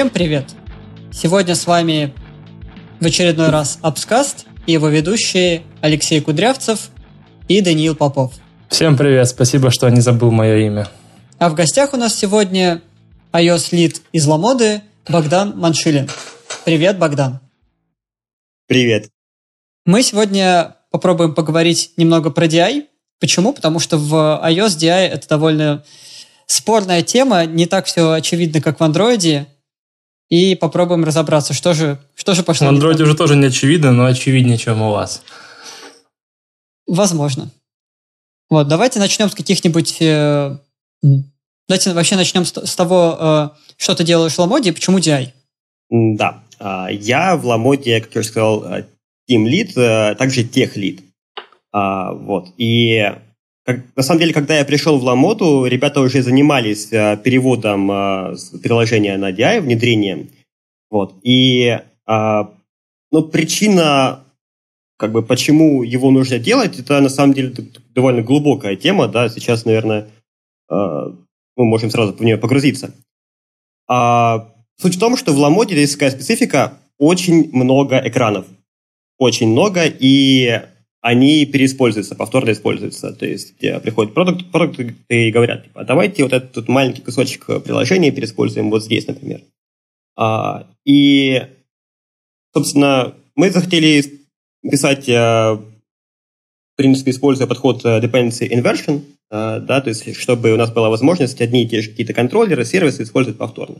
Всем привет! Сегодня с вами в очередной раз Апскаст и его ведущие Алексей Кудрявцев и Даниил Попов. Всем привет, спасибо, что не забыл мое имя. А в гостях у нас сегодня iOS Lead из Ламоды Богдан Маншилин. Привет, Богдан. Привет. Мы сегодня попробуем поговорить немного про DI. Почему? Потому что в iOS DI это довольно спорная тема, не так все очевидно, как в Android. И попробуем разобраться, что же, что же пошло. В Android уже тоже не очевидно, но очевиднее, чем у вас. Возможно. Вот, давайте начнем с каких-нибудь... Э, давайте вообще начнем с, с того, э, что ты делаешь в Ламоде и почему DI. Да. А, я в Ламоде, как я уже сказал, э, Team Lead, э, также Тех Lead. А, вот. И на самом деле, когда я пришел в Ламоду, ребята уже занимались а, переводом а, приложения на DI, внедрением. Вот. И а, ну, причина, как бы, почему его нужно делать, это на самом деле довольно глубокая тема, да, сейчас, наверное, а, мы можем сразу в нее погрузиться. А, суть в том, что в Ламоде есть такая специфика, очень много экранов. Очень много, и они переиспользуются, повторно используются. То есть приходят продукт, продукты и говорят, типа, давайте вот этот маленький кусочек приложения переиспользуем вот здесь, например. А, и, собственно, мы захотели писать, а, в принципе, используя подход э, dependency inversion, а, да, то есть чтобы у нас была возможность одни и те же какие-то контроллеры, сервисы использовать повторно.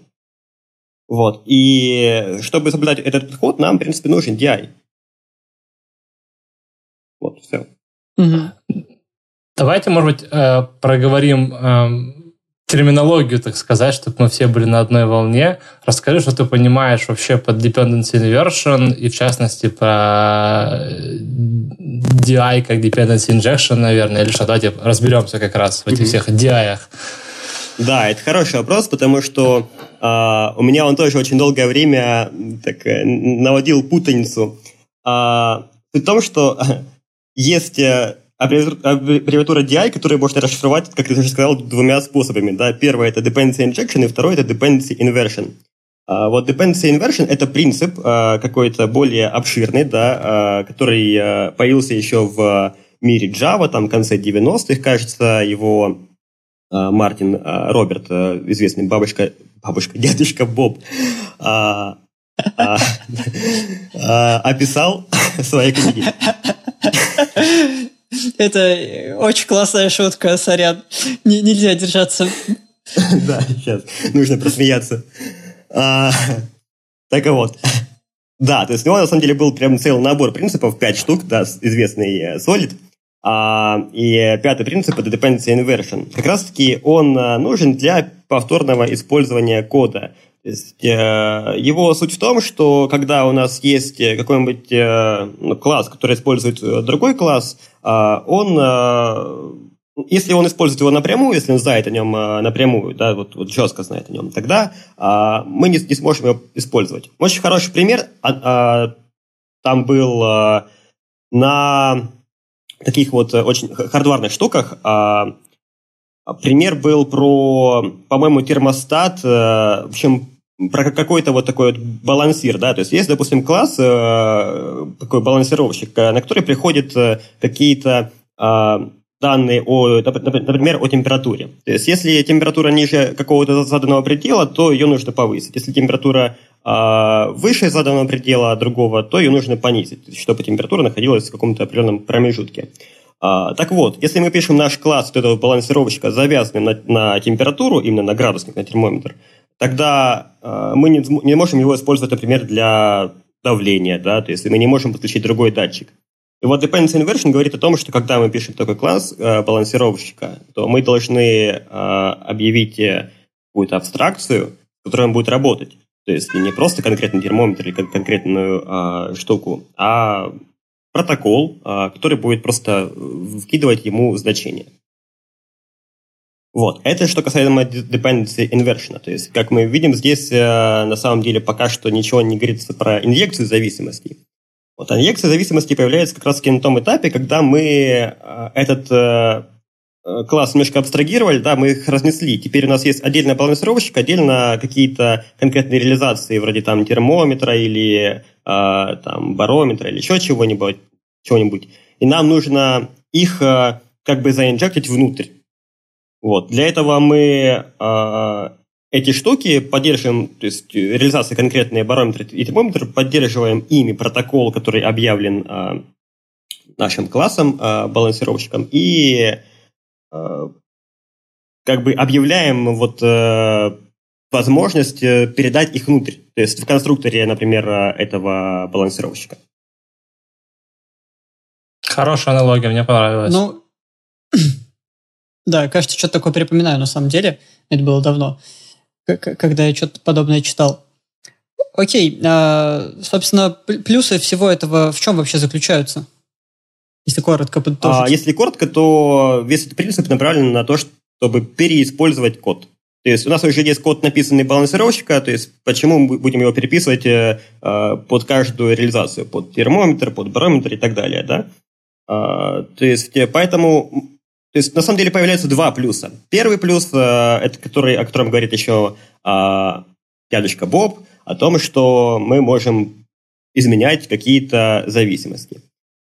Вот. И чтобы соблюдать этот подход, нам, в принципе, нужен DI. Вот, все. Угу. Давайте, может быть, э, проговорим э, терминологию, так сказать, чтобы мы все были на одной волне. Расскажи, что ты понимаешь вообще под dependency inversion и, в частности, про э, DI как dependency injection, наверное, или что. Давайте разберемся как раз в этих всех DI. Да, это хороший вопрос, потому что э, у меня он тоже очень долгое время так, наводил путаницу. Э, в том, что есть э, аббревиатура DI, которая можно расшифровать, как ты уже сказал, двумя способами. Да? Первое – это dependency injection, и второе – это dependency inversion. А вот dependency inversion – это принцип а, какой-то более обширный, да, а, который появился еще в мире Java, там, в конце 90-х, кажется, его Мартин Роберт, известный бабушка, бабушка, дедушка Боб, описал в своей книге. Это очень классная шутка, сорян. Н- нельзя держаться. Да, сейчас. Нужно просмеяться. А, так вот. Да, то есть у него на самом деле был прям целый набор принципов, пять штук, да, известный э, Solid. А, и пятый принцип – это dependency inversion. Как раз-таки он э, нужен для повторного использования кода. То есть, э, его суть в том, что когда у нас есть какой-нибудь э, ну, класс, который использует э, другой класс, э, он, э, если он использует его напрямую, если он знает о нем э, напрямую, да, вот, вот жестко знает о нем, тогда э, мы не, не сможем его использовать. Очень хороший пример э, там был э, на таких вот очень хардварных штуках. Э, Пример был про, по-моему, термостат, э, в общем, про какой-то вот такой вот балансир, да, то есть есть, допустим, класс, э, такой балансировщик, э, на который приходят э, какие-то э, данные о, например, о температуре. То есть если температура ниже какого-то заданного предела, то ее нужно повысить. Если температура э, выше заданного предела другого, то ее нужно понизить, чтобы температура находилась в каком-то определенном промежутке. А, так вот, если мы пишем наш класс вот этого балансировщика, завязанный на, на температуру, именно на градусник, на термометр, тогда э, мы не, не можем его использовать, например, для давления, да, то есть мы не можем подключить другой датчик. И вот dependency inversion говорит о том, что когда мы пишем такой класс э, балансировщика, то мы должны э, объявить какую-то абстракцию, с которой он будет работать. То есть не просто конкретный термометр или конкретную э, штуку, а протокол, э, который будет просто вкидывать ему значение. Вот. Это что касаемо dependency inversion. То есть, как мы видим, здесь э, на самом деле пока что ничего не говорится про инъекцию зависимости. Вот инъекция зависимости появляется как раз на том этапе, когда мы э, этот, э, классы немножко абстрагировали, да, мы их разнесли. Теперь у нас есть отдельно балансировщик, отдельно какие-то конкретные реализации, вроде там термометра или там барометра или еще чего-нибудь, чего-нибудь. И нам нужно их как бы заинжектить внутрь. Вот. Для этого мы э, эти штуки поддерживаем, то есть реализация конкретные барометры и термометр, поддерживаем ими протокол, который объявлен э, нашим классом, э, балансировщиком, и э, как бы объявляем вот э, возможность передать их внутрь, то есть в конструкторе, например, этого балансировщика. Хорошая аналогия, мне понравилась. Ну, да, кажется, что-то такое припоминаю на самом деле. Это было давно, когда я что-то подобное читал. Окей, а, собственно, плюсы всего этого в чем вообще заключаются? Если коротко подытожить. А, если коротко, то весь этот принцип направлен на то, чтобы переиспользовать код. То есть у нас уже есть код, написанный балансировщика, то есть почему мы будем его переписывать э, э под каждую реализацию, под термометр, под барометр и так далее, да? А, то есть э, поэтому то есть, на самом деле, появляются два плюса. Первый плюс, э, это который, о котором говорит еще э, дядюшка Боб, о том, что мы можем изменять какие-то зависимости.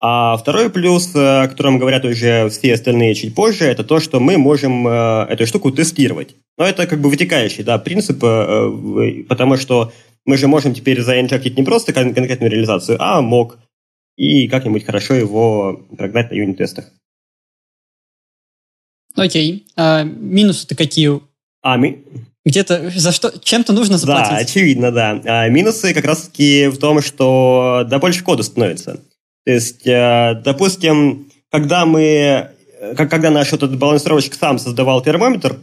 А второй плюс, э, о котором говорят уже все остальные чуть позже, это то, что мы можем э, эту штуку тестировать. Но это как бы вытекающий да, принцип, э, потому что мы же можем теперь заинжектить не просто конкретную реализацию, а мог, и как-нибудь хорошо его прогнать на юнит-тестах. Окей. А минусы-то какие? А, ми... Где-то за что чем-то нужно заплатить. Да, очевидно, да. А минусы как раз-таки в том, что да больше кода становится. То есть, э, допустим, когда мы, как, когда наш этот балансировщик сам создавал термометр,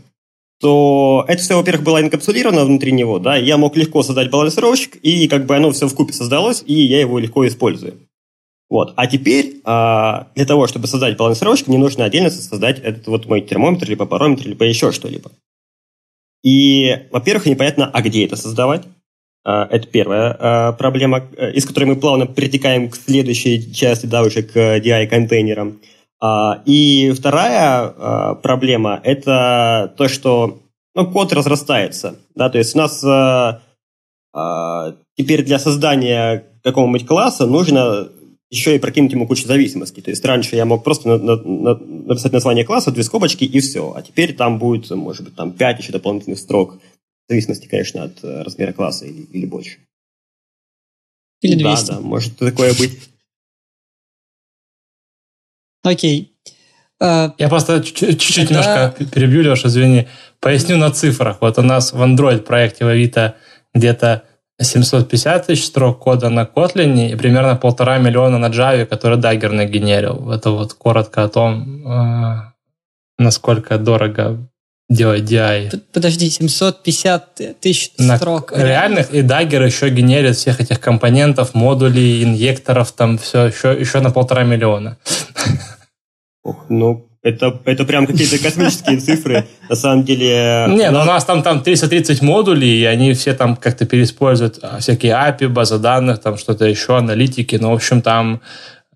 то это все, во-первых, было инкапсулировано внутри него, да, я мог легко создать балансировщик, и как бы оно все в купе создалось, и я его легко использую. Вот. А теперь а, для того, чтобы создать балансировщик, мне нужно отдельно создать этот вот мой термометр, либо парометр, либо еще что-либо. И, во-первых, непонятно, а где это создавать. А, это первая а, проблема, э, из которой мы плавно перетекаем к следующей части, да, уже к DI-контейнерам. И вторая проблема – это то, что ну, код разрастается. Да, то есть у нас теперь для создания какого-нибудь класса нужно еще и прокинуть ему кучу зависимостей. То есть раньше я мог просто на, на, на, написать название класса, две скобочки и все. А теперь там будет, может быть, там пять еще дополнительных строк. В зависимости, конечно, от э, размера класса или, или больше. Или 200. Да, да, может такое быть. Окей. Uh, я просто чуть-чуть тогда... немножко перебью, Леша, извини. Поясню на цифрах. Вот у нас в Android проекте в Авито где-то 750 тысяч строк кода на Kotlin и примерно полтора миллиона на Java, который Dagger нагенерил. Это вот коротко о том, э, насколько дорого делать DI. Подожди, 750 тысяч строк. На реальных и Dagger еще генерит всех этих компонентов, модулей, инъекторов, там все еще, еще на полтора миллиона. Ох, ну, это, это прям какие-то космические цифры. На самом деле... Не, ну у нас там, там 330 модулей, и они все там как-то переиспользуют а, всякие API, базы данных, там что-то еще, аналитики. Ну, в общем, там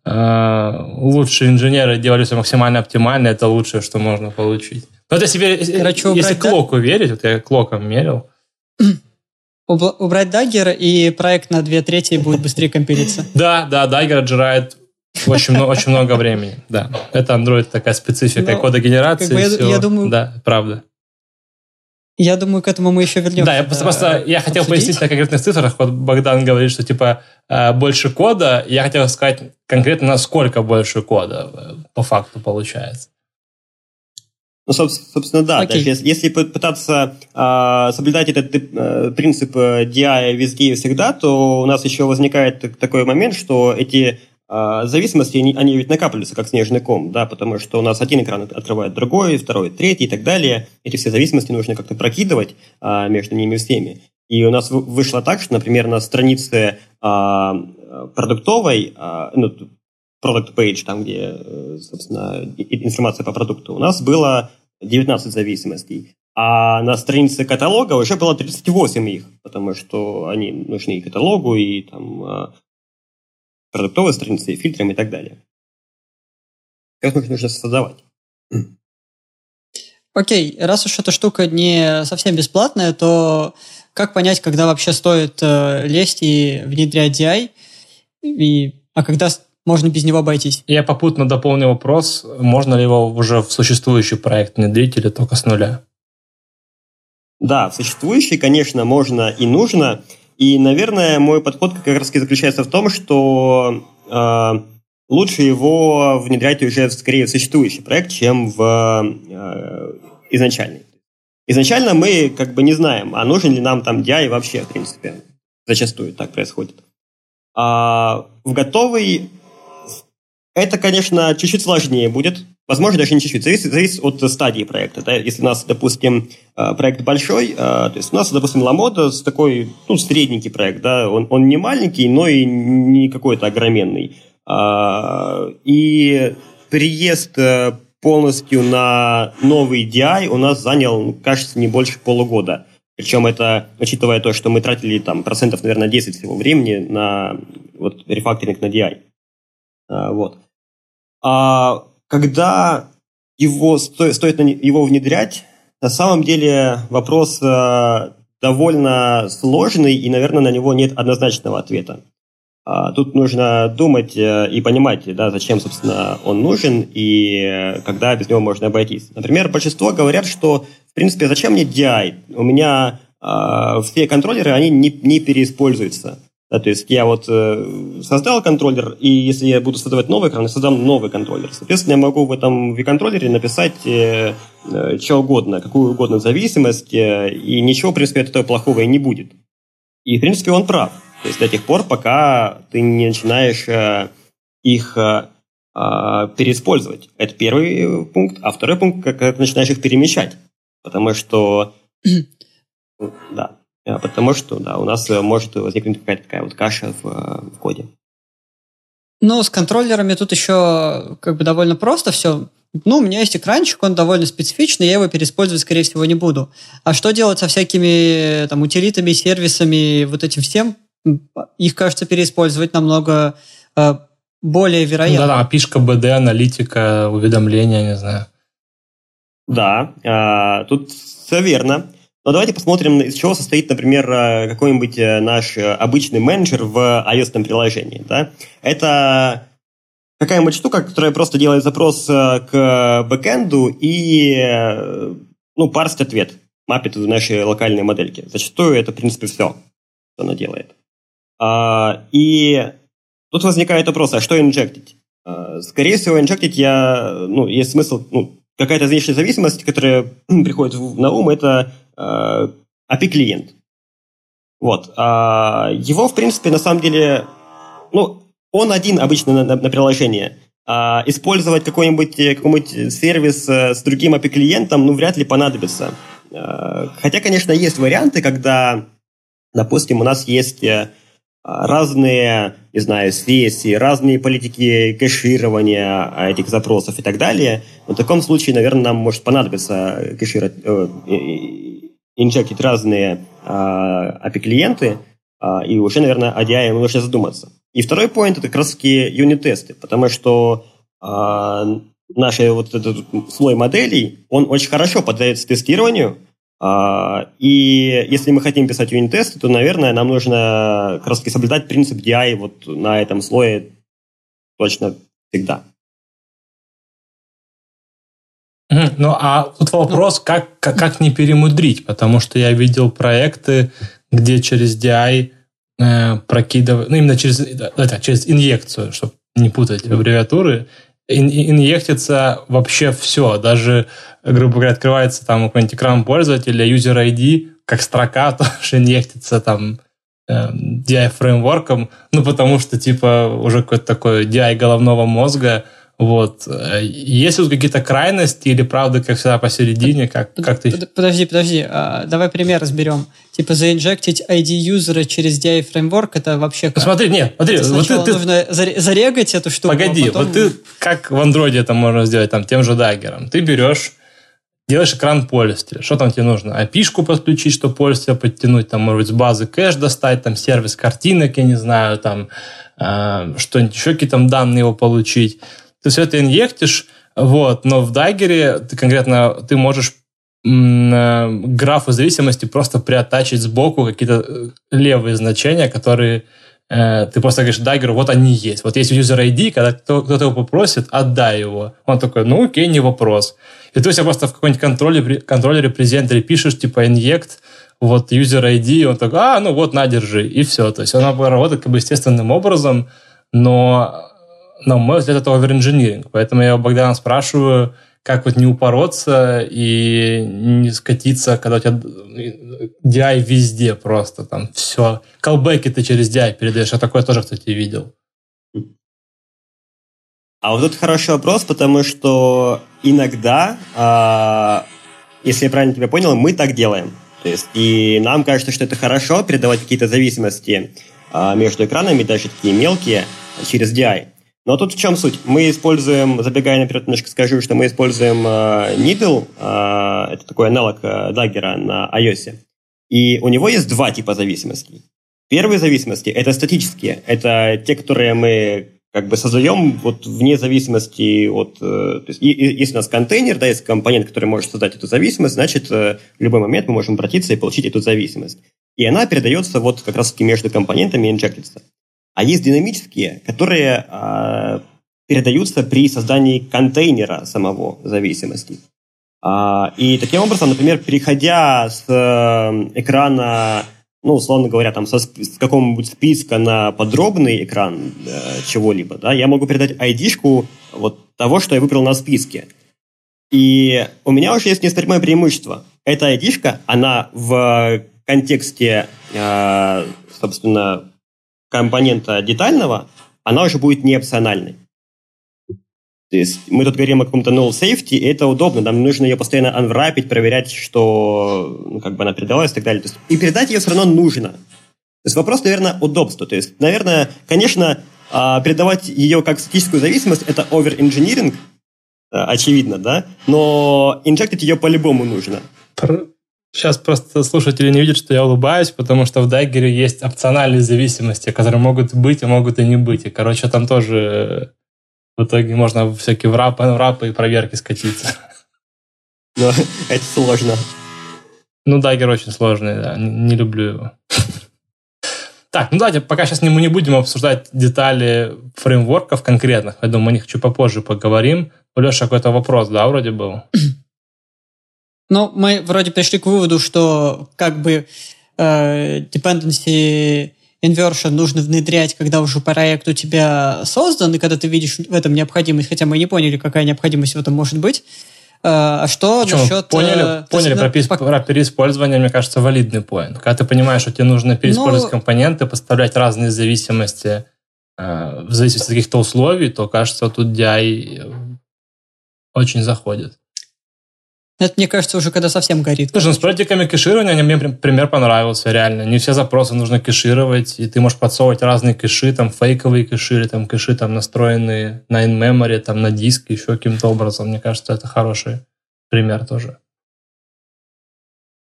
э, лучшие инженеры делали все максимально оптимально, это лучшее, что можно получить. Но это себе, Короче, если убрать, cloc у да? верить, вот я cloc ом мерил. Убрать Dagger, и проект на две трети будет быстрее компилиться. Да, да, Dagger отжирает очень, очень много времени, да. Это Android такая специфика Но, кодогенерации. Как бы я, я думаю, да, правда. Я думаю, к этому мы еще вернемся. Да, я просто, просто я хотел обсудить. пояснить на конкретных цифрах. Вот Богдан говорит, что типа э, больше кода. Я хотел сказать конкретно, насколько больше кода э, по факту получается. Ну, собственно, да. Okay. Даже если попытаться э, соблюдать этот э, принцип DI везде и всегда, то у нас еще возникает такой момент, что эти а, зависимости, они, они ведь накапливаются как снежный ком, да, потому что у нас один экран открывает другой, второй, третий и так далее. Эти все зависимости нужно как-то прокидывать а, между ними всеми. И у нас вышло так, что, например, на странице а, продуктовой, а, ну, product page, там, где, э, собственно, информация по продукту, у нас было 19 зависимостей. А на странице каталога уже было 38 их, потому что они нужны и каталогу, и там а, продуктовой страницей, фильтрами и так далее. Как их нужно создавать? Окей, раз уж эта штука не совсем бесплатная, то как понять, когда вообще стоит э, лезть и внедрять DI, и, а когда можно без него обойтись? Я попутно дополню вопрос, можно ли его уже в существующий проект внедрить или только с нуля? Да, в существующий, конечно, можно и нужно. И, наверное, мой подход как раз заключается в том, что э, лучше его внедрять уже скорее в существующий проект, чем в э, изначальный. Изначально мы как бы не знаем, а нужен ли нам там DI вообще, в принципе. Зачастую так происходит. А в готовый это, конечно, чуть-чуть сложнее будет. Возможно, даже не чуть-чуть. Зависит, зависит от стадии проекта. Да? Если у нас, допустим, э, проект большой, э, то есть у нас, допустим, Ламода такой, ну, средненький проект, да, он, он не маленький, но и не какой-то огроменный. А, и приезд э, полностью на новый DI у нас занял, кажется, не больше полугода. Причем это, учитывая то, что мы тратили там процентов, наверное, 10 всего времени на вот, рефакторинг на DI. Вот. А когда его сто, стоит его внедрять, на самом деле вопрос э, довольно сложный, и, наверное, на него нет однозначного ответа. А, тут нужно думать э, и понимать, да, зачем, собственно, он нужен и э, когда без него можно обойтись. Например, большинство говорят, что, в принципе, зачем мне DI? У меня э, все контроллеры, они не, не переиспользуются. Да, то есть я вот э, создал контроллер, и если я буду создавать новый экран, я создам новый контроллер. Соответственно, я могу в этом V-контроллере написать э, э, что угодно, какую угодно зависимость, э, и ничего, в принципе, от этого плохого и не будет. И, в принципе, он прав. То есть до тех пор, пока ты не начинаешь э, их э, э, переиспользовать. Это первый пункт. А второй пункт, как ты начинаешь их перемещать. Потому что... да. Потому что, да, у нас может возникнуть какая-то такая вот каша в, в коде. Ну, с контроллерами тут еще как бы довольно просто все. Ну, у меня есть экранчик, он довольно специфичный, я его переиспользовать, скорее всего, не буду. А что делать со всякими там утилитами, сервисами, вот этим всем? их, кажется, переиспользовать намного э, более вероятно. Да-да, пишка БД, аналитика, уведомления, не знаю. Да, э, тут все верно. Но давайте посмотрим, из чего состоит, например, э, какой-нибудь э, наш обычный менеджер в iOS приложении. Да? Это какая-нибудь штука, которая просто делает запрос к бэкэнду и ну, парсит ответ, мапит наши локальные модельки. Зачастую это, в принципе, все, что она делает. А, и тут возникает вопрос, а что инжектить? А, скорее всего, инжектить я, ну, есть смысл, ну, какая-то внешняя зависимость, которая приходит на ум, это а, API-клиент. Вот. А его, в принципе, на самом деле, ну, он один обычно на, на, приложение. А использовать какой-нибудь какой сервис э, с другим API-клиентом, ну, вряд ли понадобится. Хотя, конечно, есть варианты, когда, допустим, у нас есть э, разные, не знаю, сессии, разные политики кэширования этих запросов и так далее. в таком случае, наверное, нам может понадобиться кэшировать, э, разные API-клиенты, э, и уже, наверное, о DI нужно задуматься. И второй point – это как раз-таки юнит-тесты, потому что э, наш вот этот слой моделей, он очень хорошо поддается тестированию, а, и если мы хотим писать юнит-тесты, то, наверное, нам нужно как раз таки соблюдать принцип DI вот на этом слое точно всегда. Ну, а тут вопрос, как, как, как не перемудрить, потому что я видел проекты, где через DI э, прокидывают, ну, именно через, это, через инъекцию, чтобы не путать аббревиатуры, инъектится вообще все. Даже, грубо говоря, открывается там какой-нибудь экран пользователя, user ID, как строка тоже инъектится там э, DI фреймворком, ну, потому что, типа, уже какой-то такой DI головного мозга, вот. Есть тут какие-то крайности или правда, как всегда, посередине? Как, как ты... Подожди, подожди. А, давай пример разберем. Типа заинжектить ID юзера через DI фреймворк это вообще как? Смотри, нет, смотри. Это вот ты, ты... нужно зарегать эту штуку. А Погоди, а потом... вот ты как в андроиде это можно сделать там тем же даггером. Ты берешь делаешь экран пользователя. Что там тебе нужно? API-шку подключить, чтобы пользователя подтянуть, там, может быть, с базы кэш достать, там, сервис картинок, я не знаю, там, э, что-нибудь, еще какие-то данные его получить ты все это инъектишь, вот, но в Dagger ты конкретно ты можешь графу зависимости просто приоттачить сбоку какие-то э, левые значения, которые э, ты просто говоришь даггеру, вот они есть. Вот есть user ID, когда кто-то его попросит, отдай его. Он такой, ну окей, не вопрос. И ты у себя просто в какой-нибудь контроллере, контроллере презентере пишешь, типа, inject, вот user ID, и он такой, а, ну вот, на, держи, и все. То есть она работает как бы естественным образом, но, на мой взгляд, это оверинжиниринг. Поэтому я у Богдана спрашиваю, как вот не упороться и не скатиться, когда у тебя DI везде просто, там все. Колбеки ты через DI передаешь, я такое тоже, кстати, видел. А вот тут хороший вопрос, потому что иногда, э, если я правильно тебя понял, мы так делаем. То есть, и нам кажется, что это хорошо передавать какие-то зависимости э, между экранами, даже такие мелкие, через DI. Но тут в чем суть? Мы используем, забегая наперед, немножко скажу, что мы используем э, Needle, э, это такой аналог э, Dagger на iOS. И у него есть два типа зависимостей. Первые зависимости – это статические. Это те, которые мы как бы создаем вот вне зависимости от... Э, то есть, и, и, если у нас контейнер, да, есть компонент, который может создать эту зависимость, значит, э, в любой момент мы можем обратиться и получить эту зависимость. И она передается вот как раз-таки между компонентами и инжектится. А есть динамические, которые э, передаются при создании контейнера самого зависимости. А, и таким образом, например, переходя с э, экрана, ну, условно говоря, там, со, с какого-нибудь списка на подробный экран э, чего-либо, да, я могу передать ID-шку вот того, что я выбрал на списке. И у меня уже есть неоспоримое преимущество. Эта ID-шка, она в контексте, э, собственно, компонента детального, она уже будет не опциональной. То есть мы тут говорим о каком-то null safety, и это удобно. Нам нужно ее постоянно анврапить, проверять, что ну, как бы она передалась и так далее. То есть, и передать ее все равно нужно. То есть вопрос, наверное, удобства. То есть, наверное, конечно, а, передавать ее как статическую зависимость – это over-engineering, очевидно, да? Но инжектить ее по-любому нужно. Сейчас просто слушатели не видят, что я улыбаюсь, потому что в Дайгере есть опциональные зависимости, которые могут быть, а могут и не быть. И, короче, там тоже в итоге можно всякие врапы, врапы и проверки скатиться. Но это сложно. Ну, Дайгер очень сложный, да. Не, не люблю его. Так, ну давайте пока сейчас мы не будем обсуждать детали фреймворков конкретных. Я думаю, о них чуть попозже поговорим. У Леши какой-то вопрос, да, вроде был? Ну, мы вроде пришли к выводу, что как бы э, dependency inversion нужно внедрять, когда уже проект у тебя создан, и когда ты видишь в этом необходимость, хотя мы не поняли, какая необходимость в этом может быть. Э, а что Почему? насчет... Поняли, э, поняли про, переисп... про переиспользование, мне кажется, валидный поинт. Когда ты понимаешь, что тебе нужно переиспользовать ну, компоненты, поставлять разные зависимости э, в зависимости от каких-то условий, то, кажется, тут DI очень заходит. Это, мне кажется, уже когда совсем горит. Слушай, ну, с проектиками кэширования мне пример понравился, реально. Не все запросы нужно кэшировать, и ты можешь подсовывать разные кэши, там фейковые кэши, или там кэши там настроенные на in-memory, там на диск, еще каким-то образом. Мне кажется, это хороший пример тоже.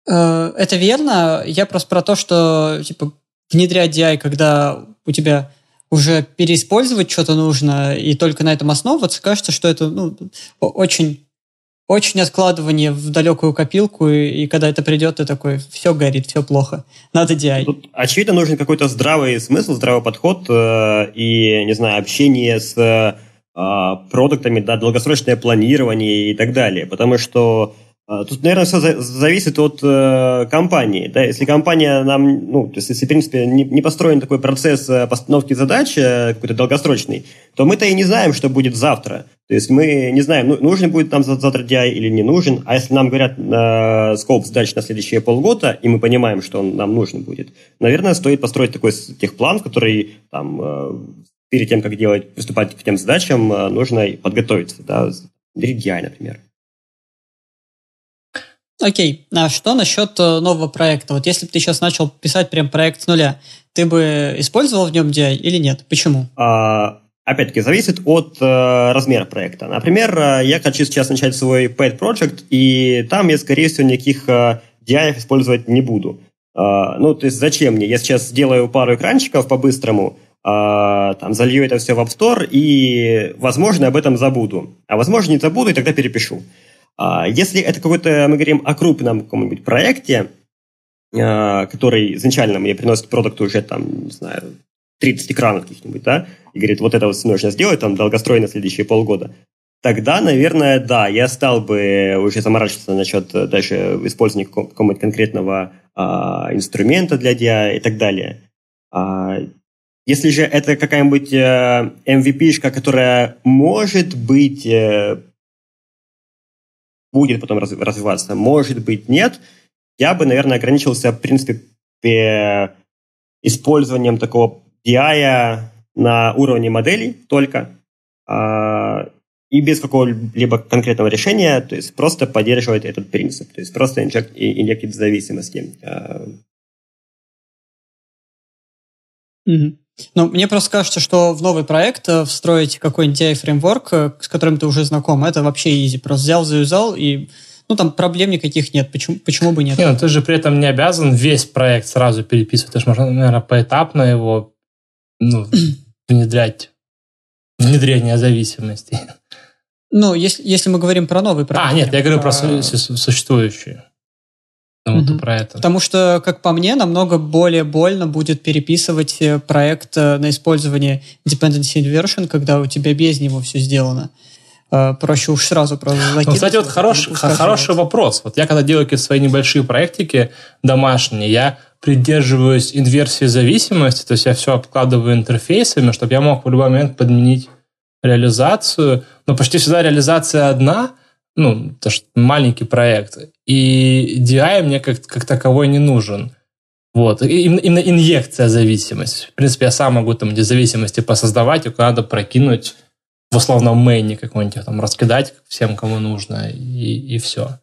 Э, это верно. Я просто про то, что типа внедрять DI, когда у тебя уже переиспользовать что-то нужно, и только на этом основываться, кажется, что это ну, очень очень откладывание в далекую копилку, и, и когда это придет, ты такой, все горит, все плохо, надо DI. Тут, очевидно, нужен какой-то здравый смысл, здравый подход э, и, не знаю, общение с э, продуктами, да, долгосрочное планирование и так далее, потому что а, тут, наверное, все зависит от э, компании. Да? Если компания нам, ну, то есть, если, в принципе, не, не построен такой процесс э, постановки задач э, какой-то долгосрочный, то мы-то и не знаем, что будет завтра. То есть мы не знаем, ну, нужен будет нам завтра DI или не нужен. А если нам говорят э, скоп задач на следующие полгода, и мы понимаем, что он нам нужен будет, наверное, стоит построить такой техплан, который там, э, перед тем, как делать, приступать к тем задачам, э, нужно подготовиться. Да? DI, например. Окей, а что насчет э, нового проекта? Вот если бы ты сейчас начал писать прям проект с нуля, ты бы использовал в нем DI или нет? Почему? А, опять-таки, зависит от э, размера проекта. Например, э, я хочу сейчас начать свой pet project, и там я, скорее всего, никаких э, DI использовать не буду. Э, ну, то есть зачем мне? Я сейчас сделаю пару экранчиков по-быстрому, э, там, залью это все в App Store, и, возможно, об этом забуду. А возможно, не забуду, и тогда перепишу. А если это какой-то, мы говорим о крупном каком-нибудь проекте, а, который изначально мне приносит продукт уже там, не знаю, 30 экранов каких-нибудь, да, и говорит, вот это вот нужно сделать, там, долгостройно следующие полгода, тогда, наверное, да, я стал бы уже заморачиваться насчет даже использования какого-нибудь конкретного а, инструмента для DI и так далее. А, если же это какая-нибудь э, MVP-шка, которая может быть э, будет потом развиваться, может быть нет, я бы, наверное, ограничился, в принципе, использованием такого DI на уровне моделей только а, и без какого-либо конкретного решения, то есть просто поддерживать этот принцип, то есть просто инжект, инъектить зависимости. Mm-hmm. Ну, мне просто кажется, что в новый проект э, встроить какой-нибудь DI-фреймворк, э, с которым ты уже знаком, это вообще изи. Просто взял, завязал, и ну, там проблем никаких нет. Почему, почему бы нет? Не, ну, ты же при этом не обязан весь проект сразу переписывать. Ты же можно, наверное, поэтапно его ну, внедрять. Внедрение зависимостей. Ну, если, если мы говорим про новый проект. А, нет, я говорю про а... существующие. Ну, угу. про это. Потому что, как по мне, намного более больно будет переписывать э, проект э, на использование dependency inversion, когда у тебя без него все сделано. Э, проще уж сразу просто. Ну, кстати, вот хороший, хороший вопрос. Вот я когда делаю какие-то свои небольшие проектики домашние, я придерживаюсь инверсии зависимости, то есть я все обкладываю интерфейсами, чтобы я мог в любой момент подменить реализацию. Но почти всегда реализация одна – ну, это же маленький проект. И DI мне как, как таковой не нужен. Вот. Именно, инъекция зависимости. В принципе, я сам могу там эти зависимости посоздавать, их надо прокинуть в условном мейне какой-нибудь, там, раскидать всем, кому нужно, и, и все.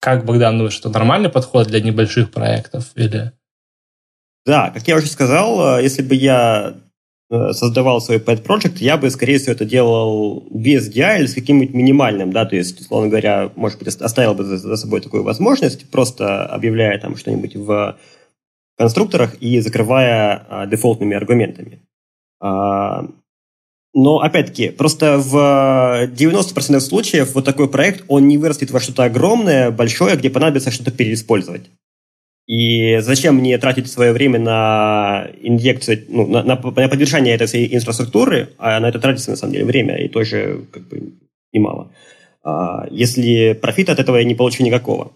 Как, Богдан, думаешь, это нормальный подход для небольших проектов? Или... Да, как я уже сказал, э, если бы я создавал свой pet project, я бы, скорее всего, это делал без DI или с каким-нибудь минимальным, да, то есть, условно говоря, может быть, оставил бы за, за собой такую возможность, просто объявляя там что-нибудь в конструкторах и закрывая а, дефолтными аргументами. А, но, опять-таки, просто в 90% случаев вот такой проект, он не вырастет во что-то огромное, большое, где понадобится что-то переиспользовать. И зачем мне тратить свое время на инъекцию, ну, на, на, на поддержание этой всей инфраструктуры, а на это тратится на самом деле время, и тоже как бы немало. А, если профита от этого я не получу никакого.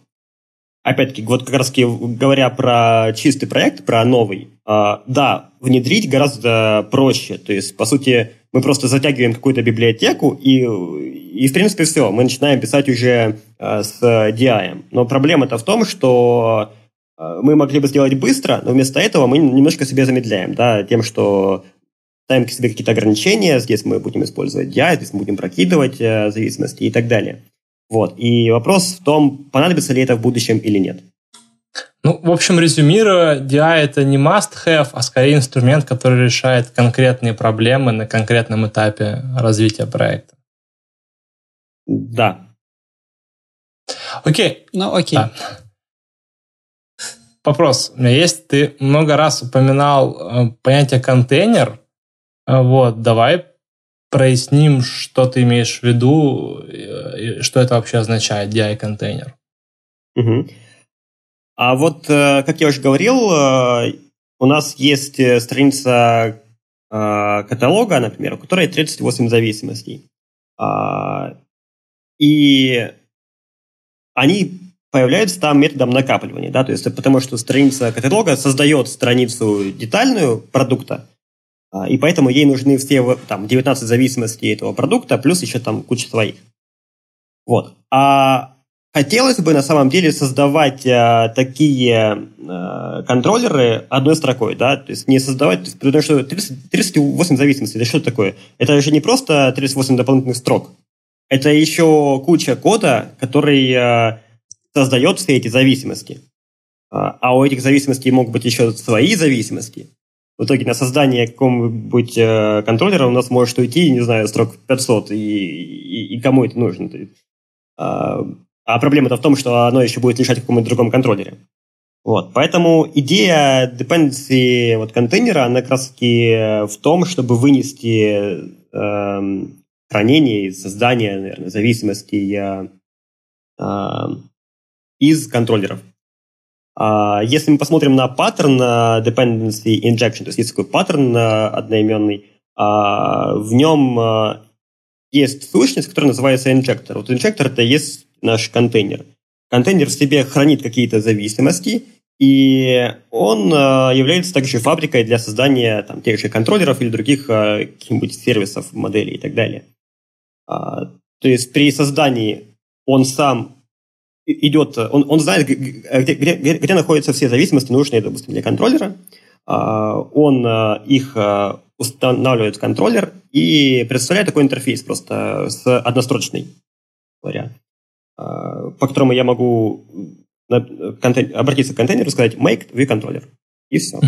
Опять-таки, вот как раз говоря про чистый проект, про новый, а, да, внедрить гораздо проще. То есть, по сути, мы просто затягиваем какую-то библиотеку, и, и в принципе, все, мы начинаем писать уже а, с DI. Но проблема-то в том, что мы могли бы сделать быстро, но вместо этого мы немножко себе замедляем, да, тем, что ставим себе какие-то ограничения, здесь мы будем использовать DI, здесь мы будем прокидывать э, зависимости и так далее. Вот. И вопрос в том, понадобится ли это в будущем или нет. Ну, в общем, резюмируя, DI это не must-have, а скорее инструмент, который решает конкретные проблемы на конкретном этапе развития проекта. Да. Окей. Ну, окей. Да. Вопрос у меня есть. Ты много раз упоминал э, понятие контейнер. Э, вот, давай проясним, что ты имеешь в виду, что это вообще означает, DI-контейнер. Угу. А вот, э, как я уже говорил, у нас есть страница каталога, например, у которой 38 зависимостей. А, и они появляются там методом накапливания, да, то есть потому что страница каталога создает страницу детальную продукта, а, и поэтому ей нужны все там 19 зависимостей этого продукта, плюс еще там куча своих. Вот. А хотелось бы на самом деле создавать а, такие а, контроллеры одной строкой, да, то есть не создавать, потому что 30, 38 зависимостей, это что такое? Это же не просто 38 дополнительных строк, это еще куча кода, который а, создает все эти зависимости. А, а у этих зависимостей могут быть еще свои зависимости. В итоге на создание какого-нибудь э, контроллера у нас может уйти, не знаю, строк 500, и, и, и кому это нужно. А, а проблема-то в том, что оно еще будет лежать в каком-нибудь другом контроллере. Вот. Поэтому идея dependency вот, контейнера, она как раз в том, чтобы вынести э, хранение и создание наверное, зависимости из контроллеров. Если мы посмотрим на паттерн dependency injection, то есть есть такой паттерн одноименный, в нем есть сущность, которая называется инжектор. Вот инжектор это есть наш контейнер. Контейнер в себе хранит какие-то зависимости, и он э, является также фабрикой для создания там, тех же контроллеров или других э, каких-нибудь сервисов, моделей и так далее. А, то есть при создании он сам идет, он, он знает, где, где, где находятся все зависимости, нужные, допустим, для контроллера. А, он э, их устанавливает в контроллер и представляет такой интерфейс просто с однострочной, говоря, по которому я могу обратиться к контейнеру и сказать make vController. И все.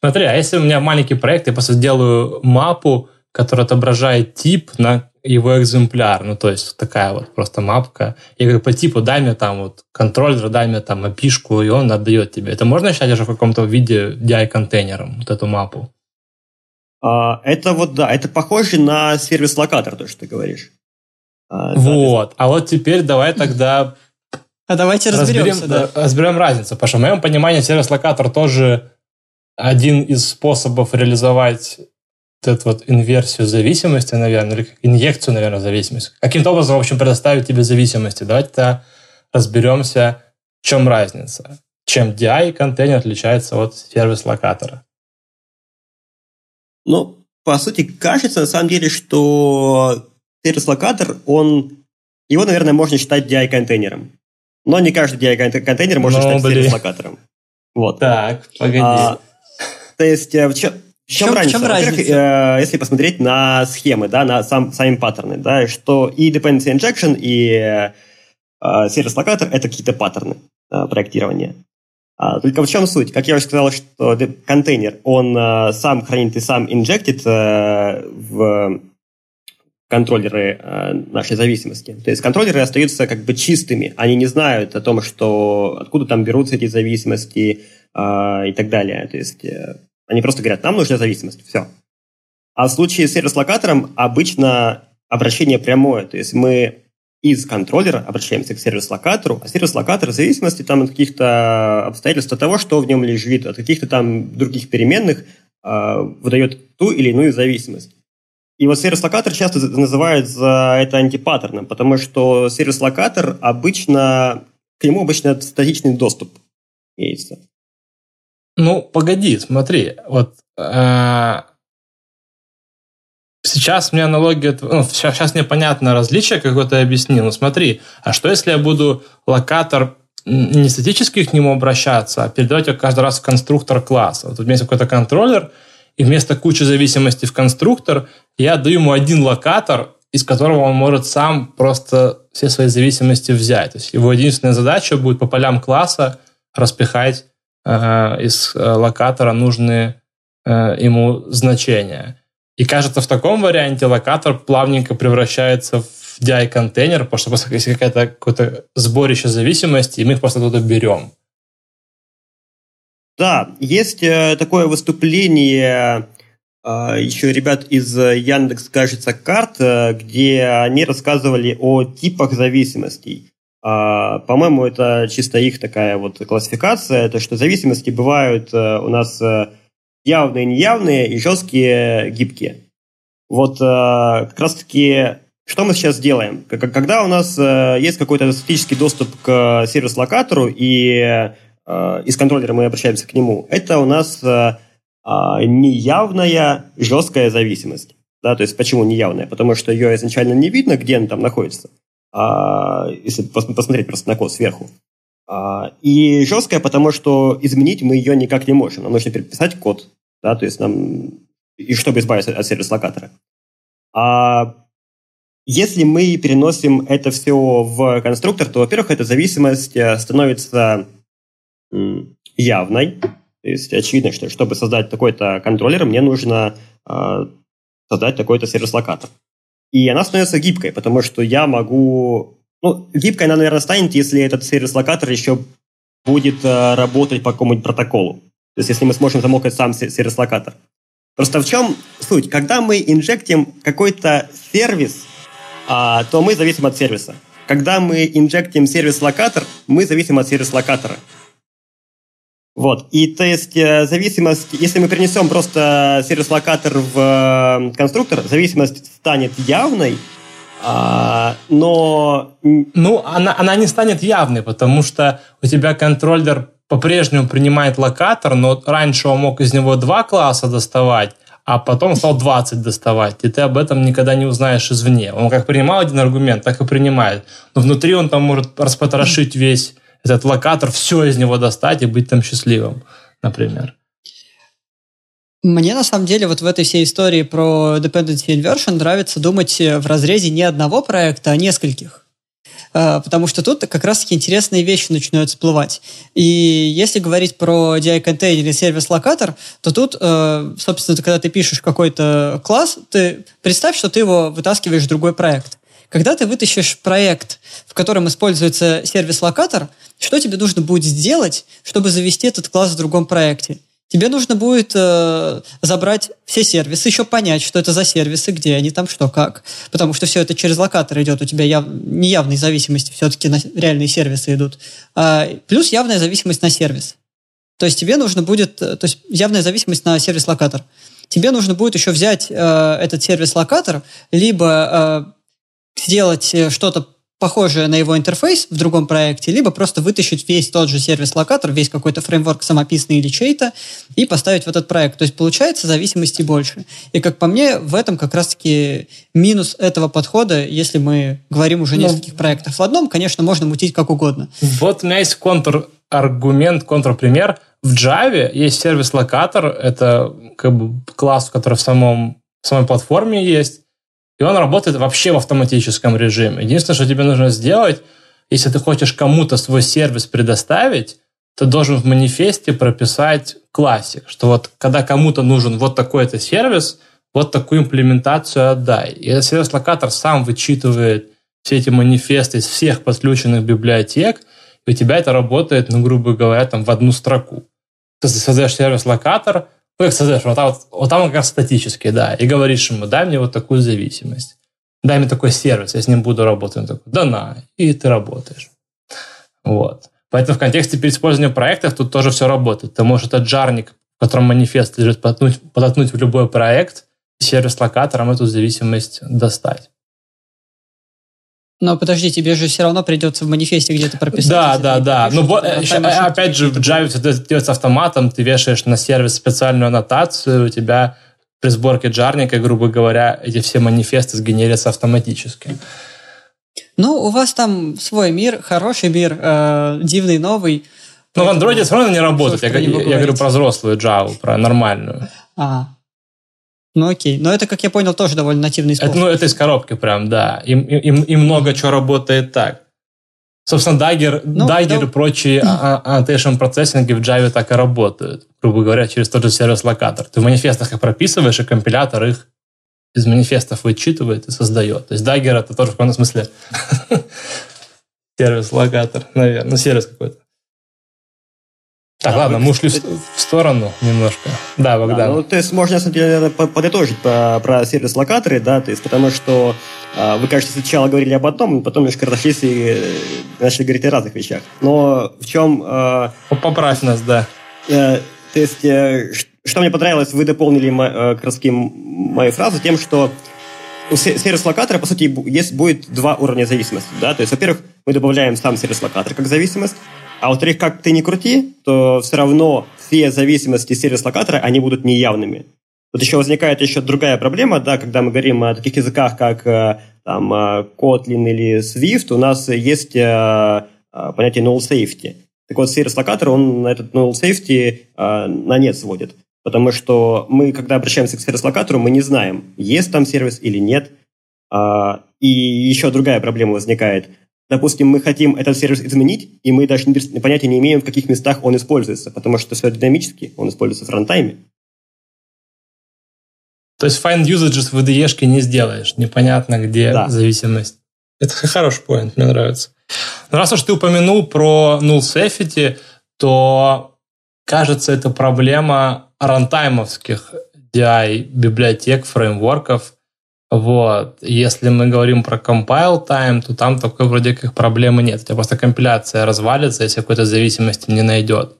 Смотри, а если у меня маленький проект, я просто сделаю мапу, которая отображает тип на его экземпляр, ну, то есть такая вот просто мапка. И говорю, по типу дай мне там вот контроллер, дай мне там опишку, и он отдает тебе. Это можно считать уже в каком-то виде DI-контейнером, вот эту мапу? А, это вот, да, это похоже на сервис-локатор, то, что ты говоришь. А, вот, а вот теперь давай тогда а давайте разберемся, разберем, да. Разберем разницу, потому что в моем понимании сервис-локатор тоже один из способов реализовать эту вот инверсию зависимости, наверное, или инъекцию, наверное, зависимости. Каким-то образом, в общем, предоставить тебе зависимости. Давайте разберемся, в чем разница. Чем DI контейнер отличается от сервис-локатора. Ну, по сути, кажется, на самом деле, что сервис-локатор, он, его, наверное, можно считать DI-контейнером. Но не каждый DI-контейнер может Но, считать сервис-локатором. Вот. Так, погоди. А, то есть, э, в чем, в чем, разница? Чем разница? Э, если посмотреть на схемы, да, на сам, сами паттерны, да, что и dependency injection, и э, сервис-локатор – это какие-то паттерны э, проектирования. А, только в чем суть? Как я уже сказал, что контейнер, он э, сам хранит и сам инжектит э, в контроллеры э, нашей зависимости. То есть контроллеры остаются как бы чистыми. Они не знают о том, что откуда там берутся эти зависимости э, и так далее. То есть э, они просто говорят, нам нужна зависимость, все. А в случае с сервис-локатором обычно обращение прямое. То есть мы из контроллера обращаемся к сервис-локатору, а сервис-локатор в зависимости там, от каких-то обстоятельств, от того, что в нем лежит, от каких-то там других переменных, э, выдает ту или иную зависимость. И вот сервис-локатор часто называют за это антипаттерном, потому что сервис-локатор обычно, к нему обычно статичный доступ имеется. Ну, погоди, смотри, вот э, сейчас мне аналогия, ну, сейчас, сейчас мне понятно различие какое-то объяснил, но смотри, а что если я буду локатор не статически к нему обращаться, а передавать его каждый раз в конструктор класса. Вот у меня есть какой-то контроллер, и вместо кучи зависимостей в конструктор я даю ему один локатор, из которого он может сам просто все свои зависимости взять. То есть его единственная задача будет по полям класса распихать из э, локатора нужные э, ему значения. И кажется, в таком варианте локатор плавненько превращается в DI-контейнер, потому что просто есть какое-то какое сборище зависимостей, и мы их просто туда берем. Да, есть э, такое выступление еще ребят из Яндекс, кажется, карт, где они рассказывали о типах зависимостей. А, по-моему, это чисто их такая вот классификация, то что зависимости бывают у нас явные, неявные и жесткие, гибкие. Вот как раз-таки что мы сейчас делаем? Когда у нас есть какой-то статический доступ к сервис-локатору и Э, из контроллера мы обращаемся к нему, это у нас э, а, неявная жесткая зависимость. Да, то есть почему неявная? Потому что ее изначально не видно, где она там находится, если посмотреть просто на код сверху. А, и жесткая, потому что изменить мы ее никак не можем. Нам нужно переписать код, да, то есть нам и чтобы избавиться от сервис-локатора. А если мы переносим это все в конструктор, то, во-первых, эта зависимость э, становится явной. То есть очевидно, что чтобы создать такой-то контроллер, мне нужно э, создать такой-то сервис-локатор. И она становится гибкой, потому что я могу... Ну, гибкой она, наверное, станет, если этот сервис-локатор еще будет э, работать по какому-нибудь протоколу. То есть если мы сможем замокать сам сервис-локатор. Просто в чем суть? Когда мы инжектим какой-то сервис, а, то мы зависим от сервиса. когда мы инжектим сервис-локатор, мы зависим от сервис-локатора. Вот. И то есть э, зависимость, если мы перенесем просто сервис-локатор в э, конструктор, зависимость станет явной, а, но... Ну, она, она не станет явной, потому что у тебя контроллер по-прежнему принимает локатор, но раньше он мог из него два класса доставать, а потом стал 20 доставать, и ты об этом никогда не узнаешь извне. Он как принимал один аргумент, так и принимает. Но внутри он там может распотрошить весь этот локатор, все из него достать и быть там счастливым, например. Мне на самом деле вот в этой всей истории про dependency inversion нравится думать в разрезе не одного проекта, а нескольких. А, потому что тут как раз-таки интересные вещи начинают всплывать. И если говорить про DI-контейнер или сервис-локатор, то тут, э, собственно, когда ты пишешь какой-то класс, ты представь, что ты его вытаскиваешь в другой проект. Когда ты вытащишь проект, в котором используется сервис-локатор, что тебе нужно будет сделать, чтобы завести этот класс в другом проекте? Тебе нужно будет э, забрать все сервисы, еще понять, что это за сервисы, где они там, что, как. Потому что все это через локатор идет, у тебя яв... неявные зависимости все-таки на реальные сервисы идут. А, плюс явная зависимость на сервис. То есть тебе нужно будет, э, то есть явная зависимость на сервис-локатор. Тебе нужно будет еще взять э, этот сервис-локатор, либо э, сделать э, что-то похожее на его интерфейс в другом проекте, либо просто вытащить весь тот же сервис-локатор, весь какой-то фреймворк самописный или чей-то, и поставить в этот проект. То есть получается зависимости больше. И как по мне, в этом как раз-таки минус этого подхода, если мы говорим уже о ну, нескольких ну, проектах. В одном, конечно, можно мутить как угодно. Вот у меня есть контр-аргумент, контрпример. В Java есть сервис-локатор, это как бы класс, который в, самом, в самой платформе есть, и он работает вообще в автоматическом режиме. Единственное, что тебе нужно сделать, если ты хочешь кому-то свой сервис предоставить, ты должен в манифесте прописать классик, что вот когда кому-то нужен вот такой-то сервис, вот такую имплементацию отдай. И сервис-локатор сам вычитывает все эти манифесты из всех подключенных библиотек, и у тебя это работает, ну, грубо говоря, там в одну строку. Ты создаешь сервис-локатор, ну, создаешь, вот там, вот, вот там как раз статический, да, и говоришь ему, дай мне вот такую зависимость, дай мне такой сервис, я с ним буду работать. Он такой, да на, и ты работаешь. Вот. Поэтому в контексте переиспользования проектов тут тоже все работает. Ты можешь этот жарник, в котором манифест лежит, подоткнуть, подоткнуть в любой проект, сервис-локатором эту зависимость достать. Но подожди, тебе же все равно придется в манифесте где-то прописать. Да, да, да. Ну, бо, еще, опять же, в Java все это делается автоматом, ты вешаешь на сервис специальную аннотацию, у тебя при сборке джарника, грубо говоря, эти все манифесты сгенерятся автоматически. Ну, у вас там свой мир, хороший мир, э, дивный, новый. Но в Android все равно не работает. Я, я, я говорю про взрослую Java, про нормальную. А, ну окей. Но это, как я понял, тоже довольно нативный способ. Это, ну, это из коробки прям, да. И, и, и много чего работает так. Собственно, Dagger, ну, Dagger да. и прочие annotation процессинги в Java так и работают. Грубо говоря, через тот же сервис-локатор. Ты в манифестах их прописываешь, и компилятор их из манифестов вычитывает и создает. То есть Dagger это тоже в каком-то смысле сервис-локатор, наверное. Ну, сервис какой-то. Так, да, ладно, мы ушли в сторону немножко. Да, Богдан. Да, ну, то есть можно, на самом деле, подытожить про, про сервис-локаторы, да, то есть потому что э, вы, кажется, сначала говорили об одном, потом немножко разошлись и э, начали говорить о разных вещах. Но в чем... Э, Поправь нас, да. Э, то есть, э, что мне понравилось, вы дополнили мо, э, как раз мою фразу тем, что у сервис-локатора, по сути, есть, будет два уровня зависимости. Да? То есть, во-первых, мы добавляем сам сервис-локатор как зависимость, а во-вторых, как ты не крути, то все равно все зависимости сервис-локатора, они будут неявными. Тут еще возникает еще другая проблема, да, когда мы говорим о таких языках, как э, там, э, Kotlin или Swift, у нас есть э, понятие null safety. Так вот, сервис-локатор, он этот null safety на нет сводит. Потому что мы, когда обращаемся к сервис-локатору, мы не знаем, есть там сервис или нет. И еще другая проблема возникает – Допустим, мы хотим этот сервис изменить, и мы даже понятия не имеем, в каких местах он используется, потому что все динамически, он используется в фронтайме. То есть find usages в IDE не сделаешь, непонятно, где да. зависимость. Это хороший point, мне нравится. Но раз уж ты упомянул про null safety, то, кажется, это проблема рантаймовских DI-библиотек, фреймворков, Вот. Если мы говорим про compile time, то там такой вроде как проблемы нет. У тебя просто компиляция развалится, если какой-то зависимости не найдет.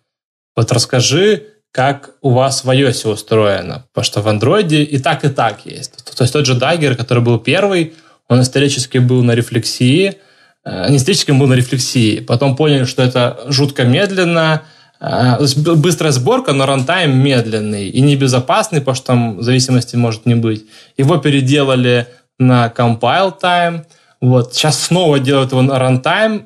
Вот расскажи, как у вас в iOS устроено. Потому что в Android и так, и так есть. То есть тот же Dagger, который был первый, он исторически был на рефлексии, э, не исторически был на рефлексии. Потом поняли, что это жутко медленно, быстрая сборка, но рантайм медленный и небезопасный, потому что там зависимости может не быть. Его переделали на compile time. Вот. Сейчас снова делают его на runtime,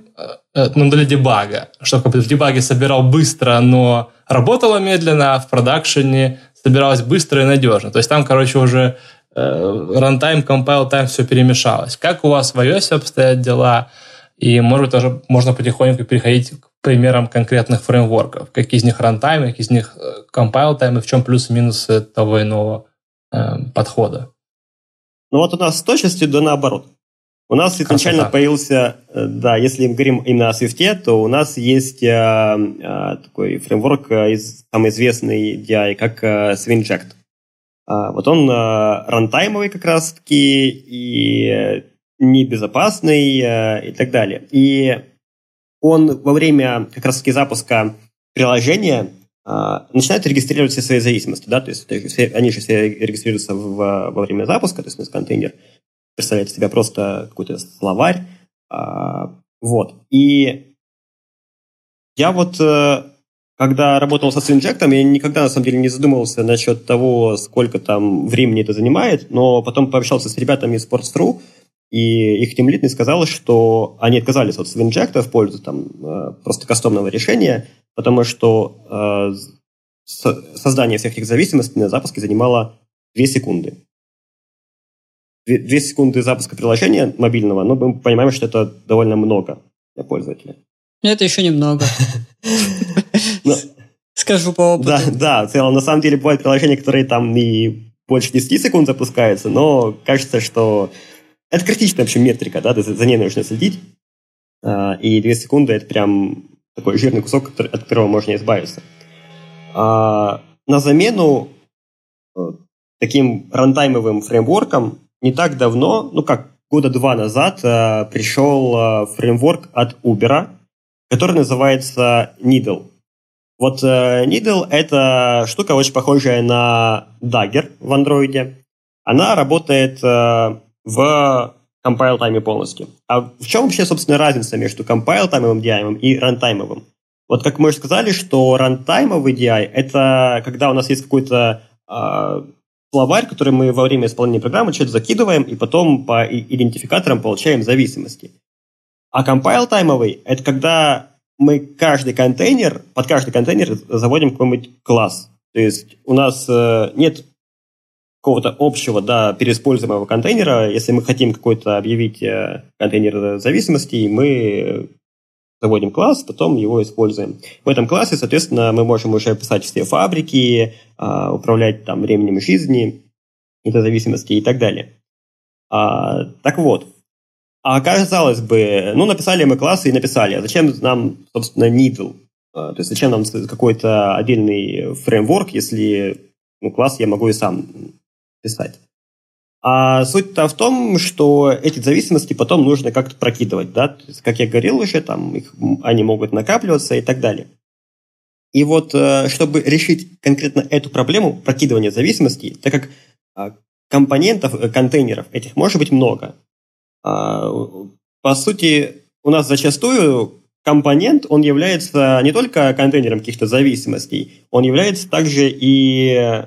э, но для дебага. Чтобы в дебаге собирал быстро, но работало медленно, а в продакшене собиралось быстро и надежно. То есть там, короче, уже runtime, compile time все перемешалось. Как у вас в iOS обстоят дела? И, может быть, тоже можно потихоньку переходить к примерам конкретных фреймворков. Какие из них runtime, какие из них э, compile и в чем плюсы и минусы того иного э, подхода? Ну вот у нас с точностью да наоборот. У нас Красота. изначально появился, э, да, если мы говорим именно о Swift, то у нас есть э, э, такой фреймворк, э, из, самый известный DI, как э, SwingJect. А, вот он а, рантаймовый как раз-таки и небезопасный а, и так далее. И он во время как раз-таки запуска приложения начинает регистрировать все свои зависимости, да, то есть они же все регистрируются в, во время запуска, то есть контейнер представляет из себя просто какой-то словарь, вот. И я вот э, когда работал со Swinject, я никогда, на самом деле, не задумывался насчет того, сколько там времени это занимает, но потом пообщался с ребятами из Sports.ru, и их тимлит мне сказал, что они отказались от Swinject в пользу там, э, просто кастомного решения, потому что э, создание всех этих зависимостей на запуске занимало 2 секунды. 2 секунды запуска приложения мобильного, но мы понимаем, что это довольно много для пользователя. Это еще немного. Ну, Скажу по опыту. Да, да, в целом, на самом деле, бывают приложения, которые там и больше 10 секунд запускаются, но кажется, что это критичная вообще метрика, да, за ней нужно следить. А, и 2 секунды – это прям такой жирный кусок, от которого можно избавиться. А, на замену э, таким рантаймовым фреймворком не так давно, ну как года два назад, э, пришел э, фреймворк от Uber, который называется Needle. Вот Needle — это штука очень похожая на Dagger в андроиде. Она работает в compile тайме полностью. А в чем вообще, собственно, разница между compile таймовым DI и рантаймовым? Вот как мы уже сказали, что рантаймовый DI — это когда у нас есть какой-то э, словарь, который мы во время исполнения программы что-то закидываем, и потом по идентификаторам получаем зависимости. А compile таймовый — это когда мы каждый контейнер, под каждый контейнер заводим какой-нибудь класс. То есть у нас э, нет какого-то общего, да, переиспользуемого контейнера. Если мы хотим какой-то объявить э, контейнер зависимости, мы заводим класс, потом его используем. В этом классе, соответственно, мы можем уже писать все фабрики, э, управлять там временем жизни, это зависимости и так далее. А, так вот, а казалось бы, ну, написали мы классы и написали, а зачем нам, собственно, Needle? А, то есть зачем нам какой-то отдельный фреймворк, если ну, класс я могу и сам писать? А суть-то в том, что эти зависимости потом нужно как-то прокидывать, да, то есть, как я говорил уже, там их, они могут накапливаться и так далее. И вот, э, чтобы решить конкретно эту проблему прокидывания зависимостей, так как а, компонентов, э, контейнеров этих может быть много, а, по сути, у нас зачастую компонент, он является не только контейнером каких-то зависимостей, он является также и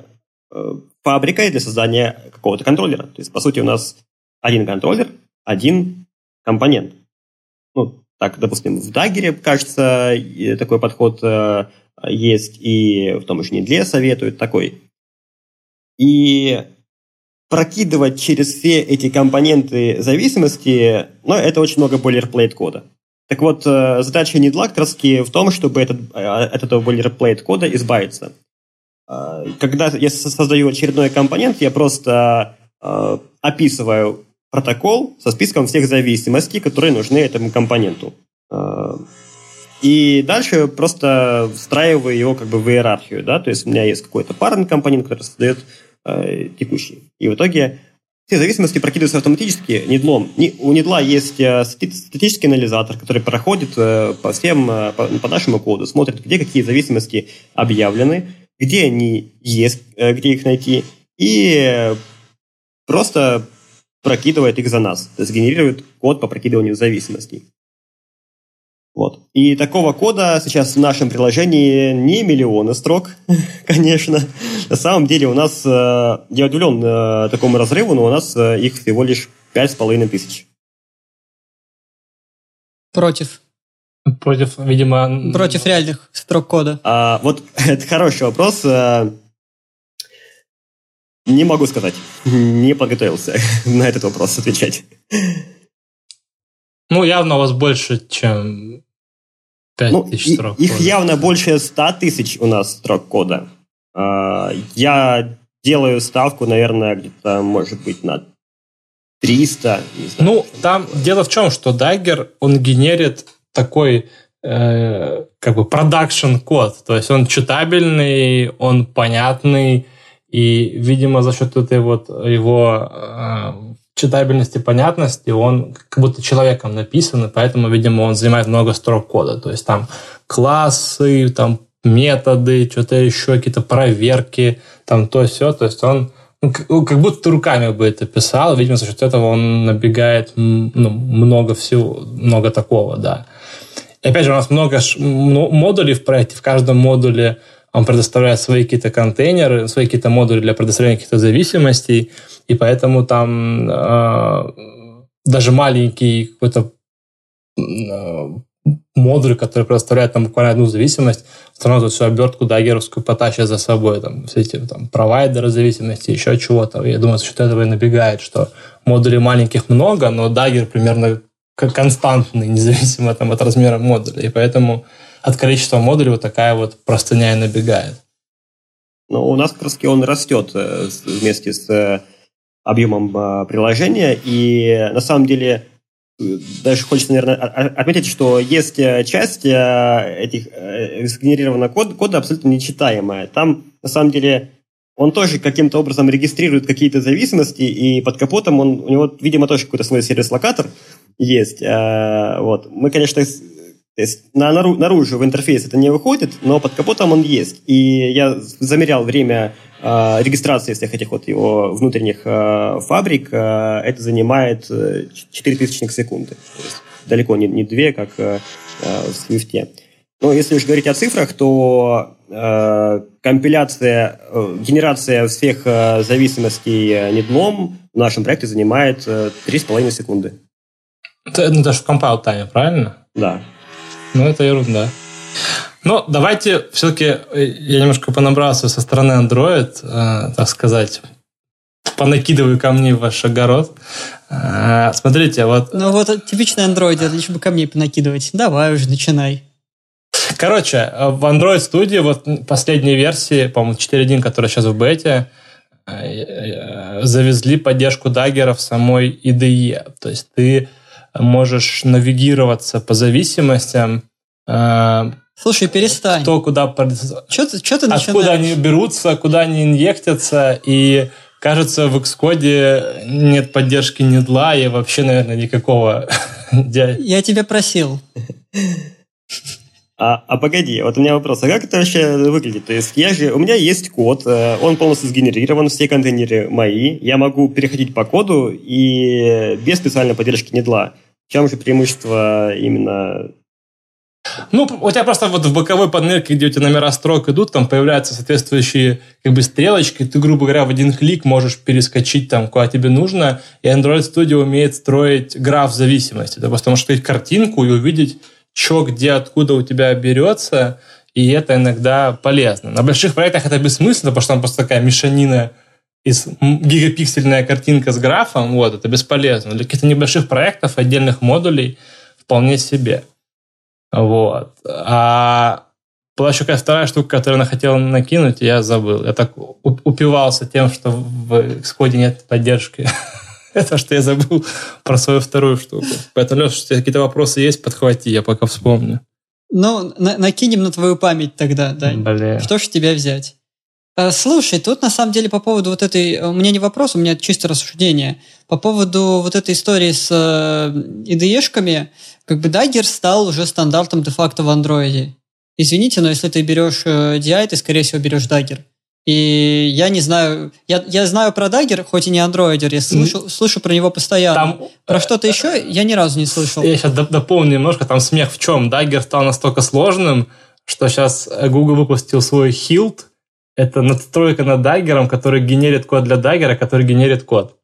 э, фабрикой для создания какого-то контроллера. То есть, по сути, у нас один контроллер, один компонент. Ну, так, допустим, в Dagger, кажется, такой подход э, есть, и в том же Недле советуют такой. И прокидывать через все эти компоненты зависимости, ну, это очень много boilerplate кода. Так вот, э, задача Needla как раз в том, чтобы этот, э, от этого boilerplate кода избавиться. Э, когда я создаю очередной компонент, я просто описываю протокол со списком всех зависимостей, которые нужны этому компоненту. И дальше просто встраиваю его как бы в иерархию. Да? То есть у меня есть какой-то парный компонент, который создает э, текущий. И в итоге все зависимости прокидываются автоматически недлом. У недла есть статический анализатор, который проходит э, по всем, э, по, по нашему коду, смотрит, где какие зависимости объявлены, где они есть, где их найти, и просто прокидывает их за нас, то есть генерирует код по прокидыванию зависимостей. Вот. И такого кода сейчас в нашем приложении не миллионы строк, конечно. На самом деле у нас, э, я удивлен э, такому разрыву, но у нас э, их всего лишь пять с половиной тысяч. Против. Против, видимо... Против реальных строк кода. А, вот это хороший вопрос. Не могу сказать. Не подготовился на этот вопрос отвечать. Ну, явно у вас больше, чем 5 ну, тысяч строк Их кода. явно больше 100 тысяч у нас строк кода. А, я делаю ставку, наверное, где-то, может быть, на 300. Не знаю, ну, там такое. дело в чем, что Dagger, он генерит такой э, как бы продакшн код, то есть он читабельный, он понятный, и, видимо, за счет этой вот его э, читабельности, понятности, он как будто человеком написан, и поэтому, видимо, он занимает много строк кода. То есть там классы, там методы, что-то еще, какие-то проверки, там то все. То есть он ну, ну, как будто руками бы это писал, видимо, за счет этого он набегает ну, много всего, много такого, да. И опять же, у нас много модулей в проекте, в каждом модуле он предоставляет свои какие-то контейнеры, свои какие-то модули для предоставления каких-то зависимостей, и поэтому там э, даже маленький какой-то э, модуль, который предоставляет там буквально одну зависимость, равно всю обертку дагеровскую потащит за собой, там, все эти там, провайдеры зависимости, еще чего-то. Я думаю, за счет этого и набегает, что модулей маленьких много, но дагер примерно константный, независимо там, от размера модуля. И поэтому от количества модулей вот такая вот простыня и набегает. Ну, у нас как раз он растет э, вместе с э, объемом э, приложения, и на самом деле даже хочется, наверное, отметить, что есть часть этих сгенерированного кода, кода абсолютно нечитаемая. Там, на самом деле, он тоже каким-то образом регистрирует какие-то зависимости, и под капотом он, у него, видимо, тоже какой-то свой сервис-локатор есть. Вот. Мы, конечно, то есть на, наружу в интерфейс это не выходит, но под капотом он есть. И я замерял время э, регистрации всех этих вот его внутренних э, фабрик. Э, это занимает 4 тысячных секунды. То есть далеко не, не 2, как э, в Swift. Но если уж говорить о цифрах, то э, компиляция, э, генерация всех э, зависимостей недлом в нашем проекте занимает э, 3,5 секунды. Это, ну, это же в compile time, правильно? Да. Ну, это ерунда. Но давайте все-таки, э, я немножко понабрался со стороны Android, э, так сказать, понакидываю камней в ваш огород. Э, смотрите, вот... Ну вот типичный Android, лишь бы камней понакидывать. Давай уже, начинай. Короче, в Android Studio, вот последней версии, по-моему, 4.1, которая сейчас в бете, э, завезли поддержку даггера в самой IDE. То есть ты можешь навигироваться по зависимостям. Э, Слушай, перестань. Кто куда... Что ты, что ты начинаешь? Откуда они берутся, куда они инъектятся, и кажется, в Xcode нет поддержки недла и вообще, наверное, никакого... Я тебя просил. А, а погоди, вот у меня вопрос, а как это вообще выглядит? То есть я же, у меня есть код, э, он полностью сгенерирован, все контейнеры мои, я могу переходить по коду и без специальной поддержки недла. Чем же преимущество именно ну, у тебя просто вот в боковой панельке, где у тебя номера строк идут, там появляются соответствующие как бы стрелочки, ты, грубо говоря, в один клик можешь перескочить там, куда тебе нужно, и Android Studio умеет строить граф зависимости. Ты просто можешь открыть картинку и увидеть, что где, откуда у тебя берется, и это иногда полезно. На больших проектах это бессмысленно, потому что там просто такая мешанина из гигапиксельная картинка с графом, вот, это бесполезно. Для каких-то небольших проектов, отдельных модулей вполне себе. Вот. А была еще какая вторая штука, которую она хотела накинуть, и я забыл. Я так упивался тем, что в Xcode нет поддержки. Это что я забыл про свою вторую штуку. Поэтому, Леша, если какие-то вопросы есть, подхвати, я пока вспомню. Ну, на накинем на твою память тогда, да. Блин. Что ж тебя взять? Э, слушай, тут на самом деле по поводу вот этой... У меня не вопрос, у меня чисто рассуждение. По поводу вот этой истории с IDE-шками, как бы Dagger стал уже стандартом де-факто в андроиде. Извините, но если ты берешь DI, ты, скорее всего, берешь Dagger. И я не знаю, я, я знаю про Dagger, хоть и не андроидер, я слышу, слышу про него постоянно. Там, про что-то еще я ни разу не слышал. Я сейчас дополню немножко, там смех в чем. Dagger стал настолько сложным, что сейчас Google выпустил свой Hilt. Это надстройка над Dagger, который генерит код для Dagger, который генерит код.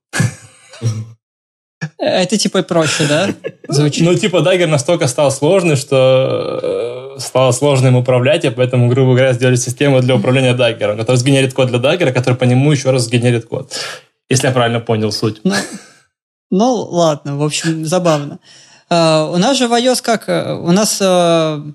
Это типа проще, да? Звучит. Ну, типа Dagger настолько стал сложный, что э, стало сложно им управлять, и поэтому, грубо говоря, сделали систему для управления Dagger, который сгенерит код для Dagger, который по нему еще раз сгенерит код. Если я правильно понял суть. Ну, ну ладно, в общем, забавно. Uh, у нас же в iOS как? Э, у нас uh,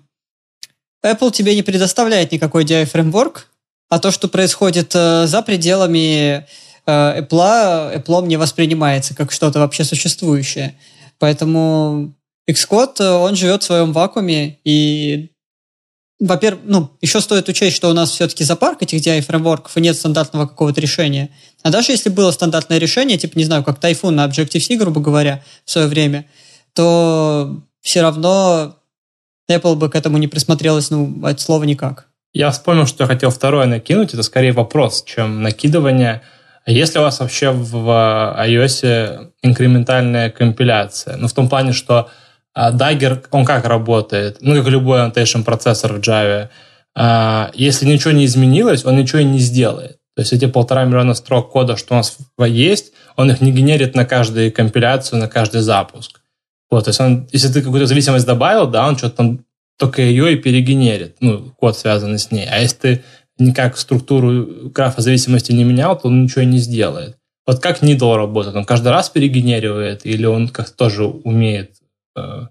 Apple тебе не предоставляет никакой DI-фреймворк, а то, что происходит uh, за пределами Э, Apple, Apple не воспринимается как что-то вообще существующее. Поэтому Xcode, э, он живет в своем вакууме, и во-первых, ну, еще стоит учесть, что у нас все-таки запарк этих DI-фреймворков, и нет стандартного какого-то решения. А даже если было стандартное решение, типа, не знаю, как Typhoon на Objective-C, грубо говоря, в свое время, то все равно Apple бы к этому не присмотрелась, ну, от слова никак. Я вспомнил, что я хотел второе накинуть. Это скорее вопрос, чем накидывание – а есть ли у вас вообще в iOS инкрементальная компиляция? Ну, в том плане, что а, Dagger, он как работает? Ну, как любой annotation процессор в Java. А, если ничего не изменилось, он ничего и не сделает. То есть эти полтора миллиона строк кода, что у нас есть, он их не генерит на каждую компиляцию, на каждый запуск. Вот, то есть он, если ты какую-то зависимость добавил, да, он что-то там только ее и перегенерит, ну, код, связанный с ней. А если ты никак структуру графа зависимости не менял, то он ничего не сделает. Вот как Needle работает? Он каждый раз перегенеривает или он как-то тоже умеет э,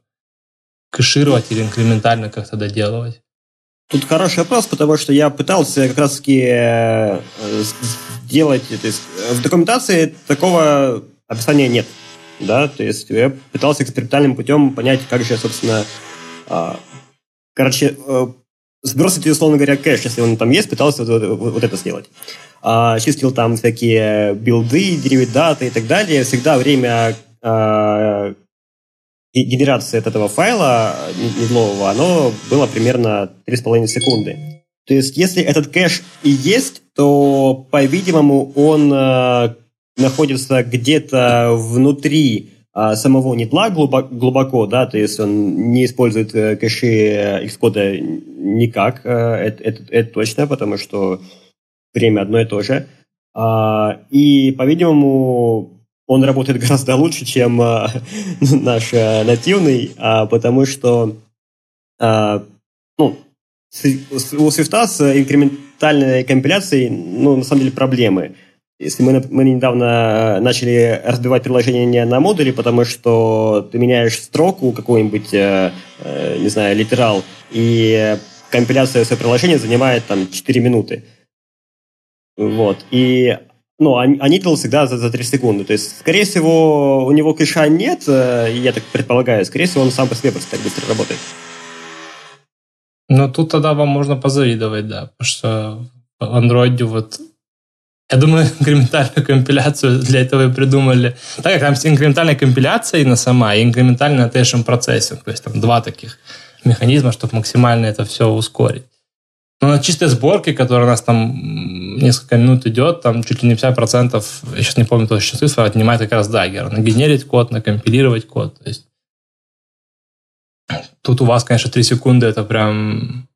кэшировать или инкрементально как-то доделывать? Тут хороший вопрос, потому что я пытался как раз-таки э, сделать... То есть в документации такого описания нет. Да, то есть я пытался экспериментальным путем понять, как же, собственно, а, короче, э, сбросить, условно говоря, кэш, если он там есть, пытался вот, вот, вот это сделать. А, чистил там всякие билды, даты и так далее. Всегда время а, генерации от этого файла недлового, оно было примерно 3,5 секунды. То есть, если этот кэш и есть, то, по-видимому, он а, находится где-то внутри а самого нетла глубоко, да, то есть он не использует э, кэши Xcode никак, э, это, это, это точно, потому что время одно и то же. А, и, по-видимому, он работает гораздо лучше, чем а, наш нативный, а, потому что а, ну, у Swift с инкрементальной компиляцией, ну, на самом деле, проблемы. Если мы, мы недавно начали разбивать приложение на модули, потому что ты меняешь строку какой-нибудь, э, э, не знаю, литерал, и компиляция своего приложения занимает там 4 минуты. Вот. И ну, а, а Nitl всегда за, за 3 секунды. То есть, скорее всего, у него кэша нет, э, я так предполагаю. Скорее всего, он сам по себе просто так быстро работает. Ну, тут тогда вам можно позавидовать, да, потому что в Android вот я думаю, инкрементальную компиляцию для этого и придумали. Так как там инкрементальная компиляция именно сама, и инкрементальный annotation процессинг. То есть там два таких механизма, чтобы максимально это все ускорить. Но на чистой сборке, которая у нас там несколько минут идет, там чуть ли не 50%, я сейчас не помню точно цифры, отнимает как раз Dagger. Нагенерить код, накомпилировать код. То есть тут у вас, конечно, 3 секунды это прям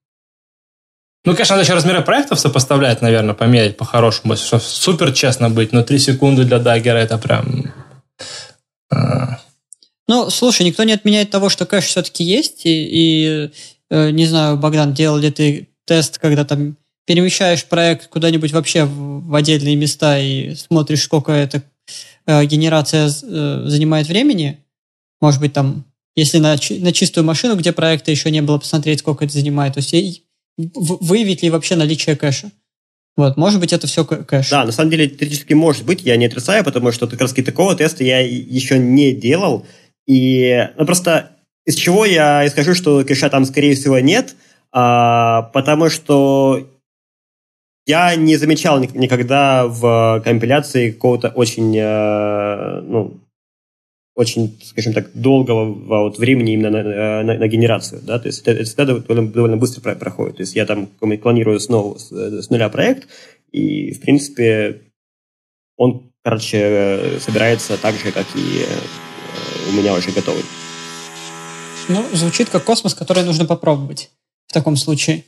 ну, конечно, надо еще размеры проектов сопоставлять, наверное, померить по-хорошему, если супер честно быть, но 3 секунды для Даггера это прям... А. Ну, слушай, никто не отменяет того, что кэш все-таки есть, и, и э, не знаю, Богдан, делал ли ты тест, когда там перемещаешь проект куда-нибудь вообще в, в отдельные места и смотришь, сколько эта э, генерация э, занимает времени? Может быть, там, если на, на чистую машину, где проекта еще не было, посмотреть, сколько это занимает. То есть выявить ли вообще наличие кэша. Вот, может быть, это все кэш. Да, на самом деле, теоретически может быть, я не отрицаю, потому что как раз такого теста я еще не делал. И, ну, просто из чего я скажу, что кэша там, скорее всего, нет, а, потому что я не замечал никогда в компиляции какого-то очень, э, ну, очень, скажем так, долгого вот времени именно на, на, на генерацию, да, то есть это, это всегда довольно, довольно быстро проходит, то есть я там клонирую снова с, с нуля проект, и, в принципе, он, короче, собирается так же, как и э, у меня уже готовый. Ну, звучит как космос, который нужно попробовать в таком случае.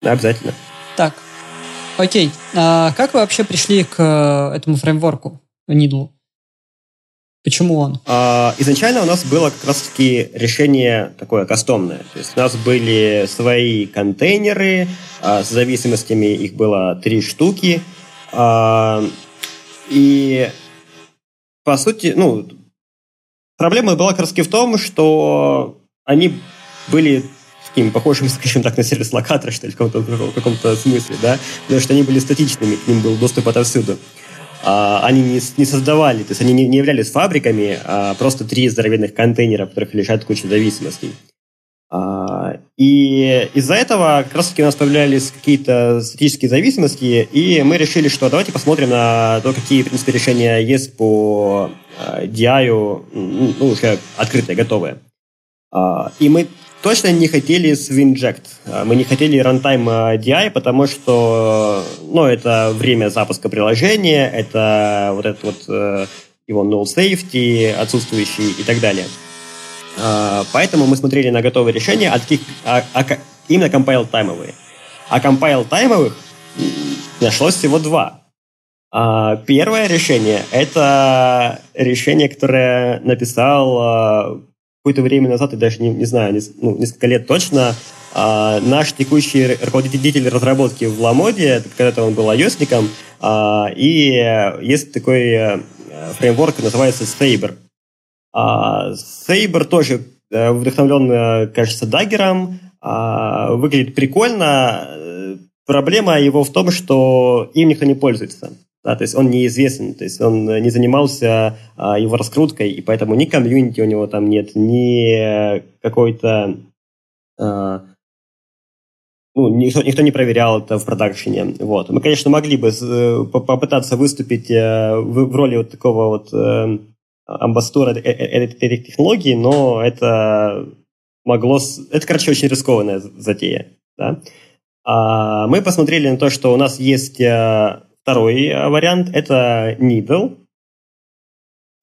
Да, обязательно. Так, окей. А как вы вообще пришли к э, этому фреймворку, Needle? Почему он? А, изначально у нас было как раз-таки решение такое кастомное. То есть у нас были свои контейнеры, а, с зависимостями их было три штуки. А, и по сути, ну, проблема была как раз в том, что они были таким похожим, скажем так, на сервис-локатор, что ли, в каком-то, в каком-то смысле, да, потому что они были статичными, к ним был доступ отовсюду. А, они не, не создавали, то есть они не, не являлись фабриками, а просто три здоровенных контейнера, в которых лежат куча зависимостей. А, и из-за этого как раз-таки у нас появлялись какие-то статические зависимости, и мы решили, что давайте посмотрим на то, какие, в принципе, решения есть по DI, ну, уже открытые, готовые. И мы точно не хотели SwinJect. А, мы не хотели runtime а, DI, потому что ну, это время запуска приложения, это вот этот вот э, его null safety отсутствующий и так далее. А, поэтому мы смотрели на готовые решения, а таких, а, а, именно compile таймовые. А compile таймовых нашлось всего два. Первое решение – это решение, которое написал какое-то время назад, я даже не, не знаю, не, ну, несколько лет точно, а, наш текущий руководитель разработки в Ламоде, когда-то он был ios а, и есть такой э, фреймворк, называется Saber. А, Saber тоже э, вдохновлен, э, кажется, даггером, а, выглядит прикольно. Проблема его в том, что им никто не пользуется. Да, то есть он неизвестен, то есть он не занимался а, его раскруткой, и поэтому ни комьюнити у него там нет, ни какой-то... А, ну, никто, никто не проверял это в продакшене. Вот. Мы, конечно, могли бы э, попытаться выступить э, в, в роли вот такого вот э, амбассадора этой технологии, но это могло... Это, короче, очень рискованная затея. Да? А мы посмотрели на то, что у нас есть Второй э, вариант – это needle.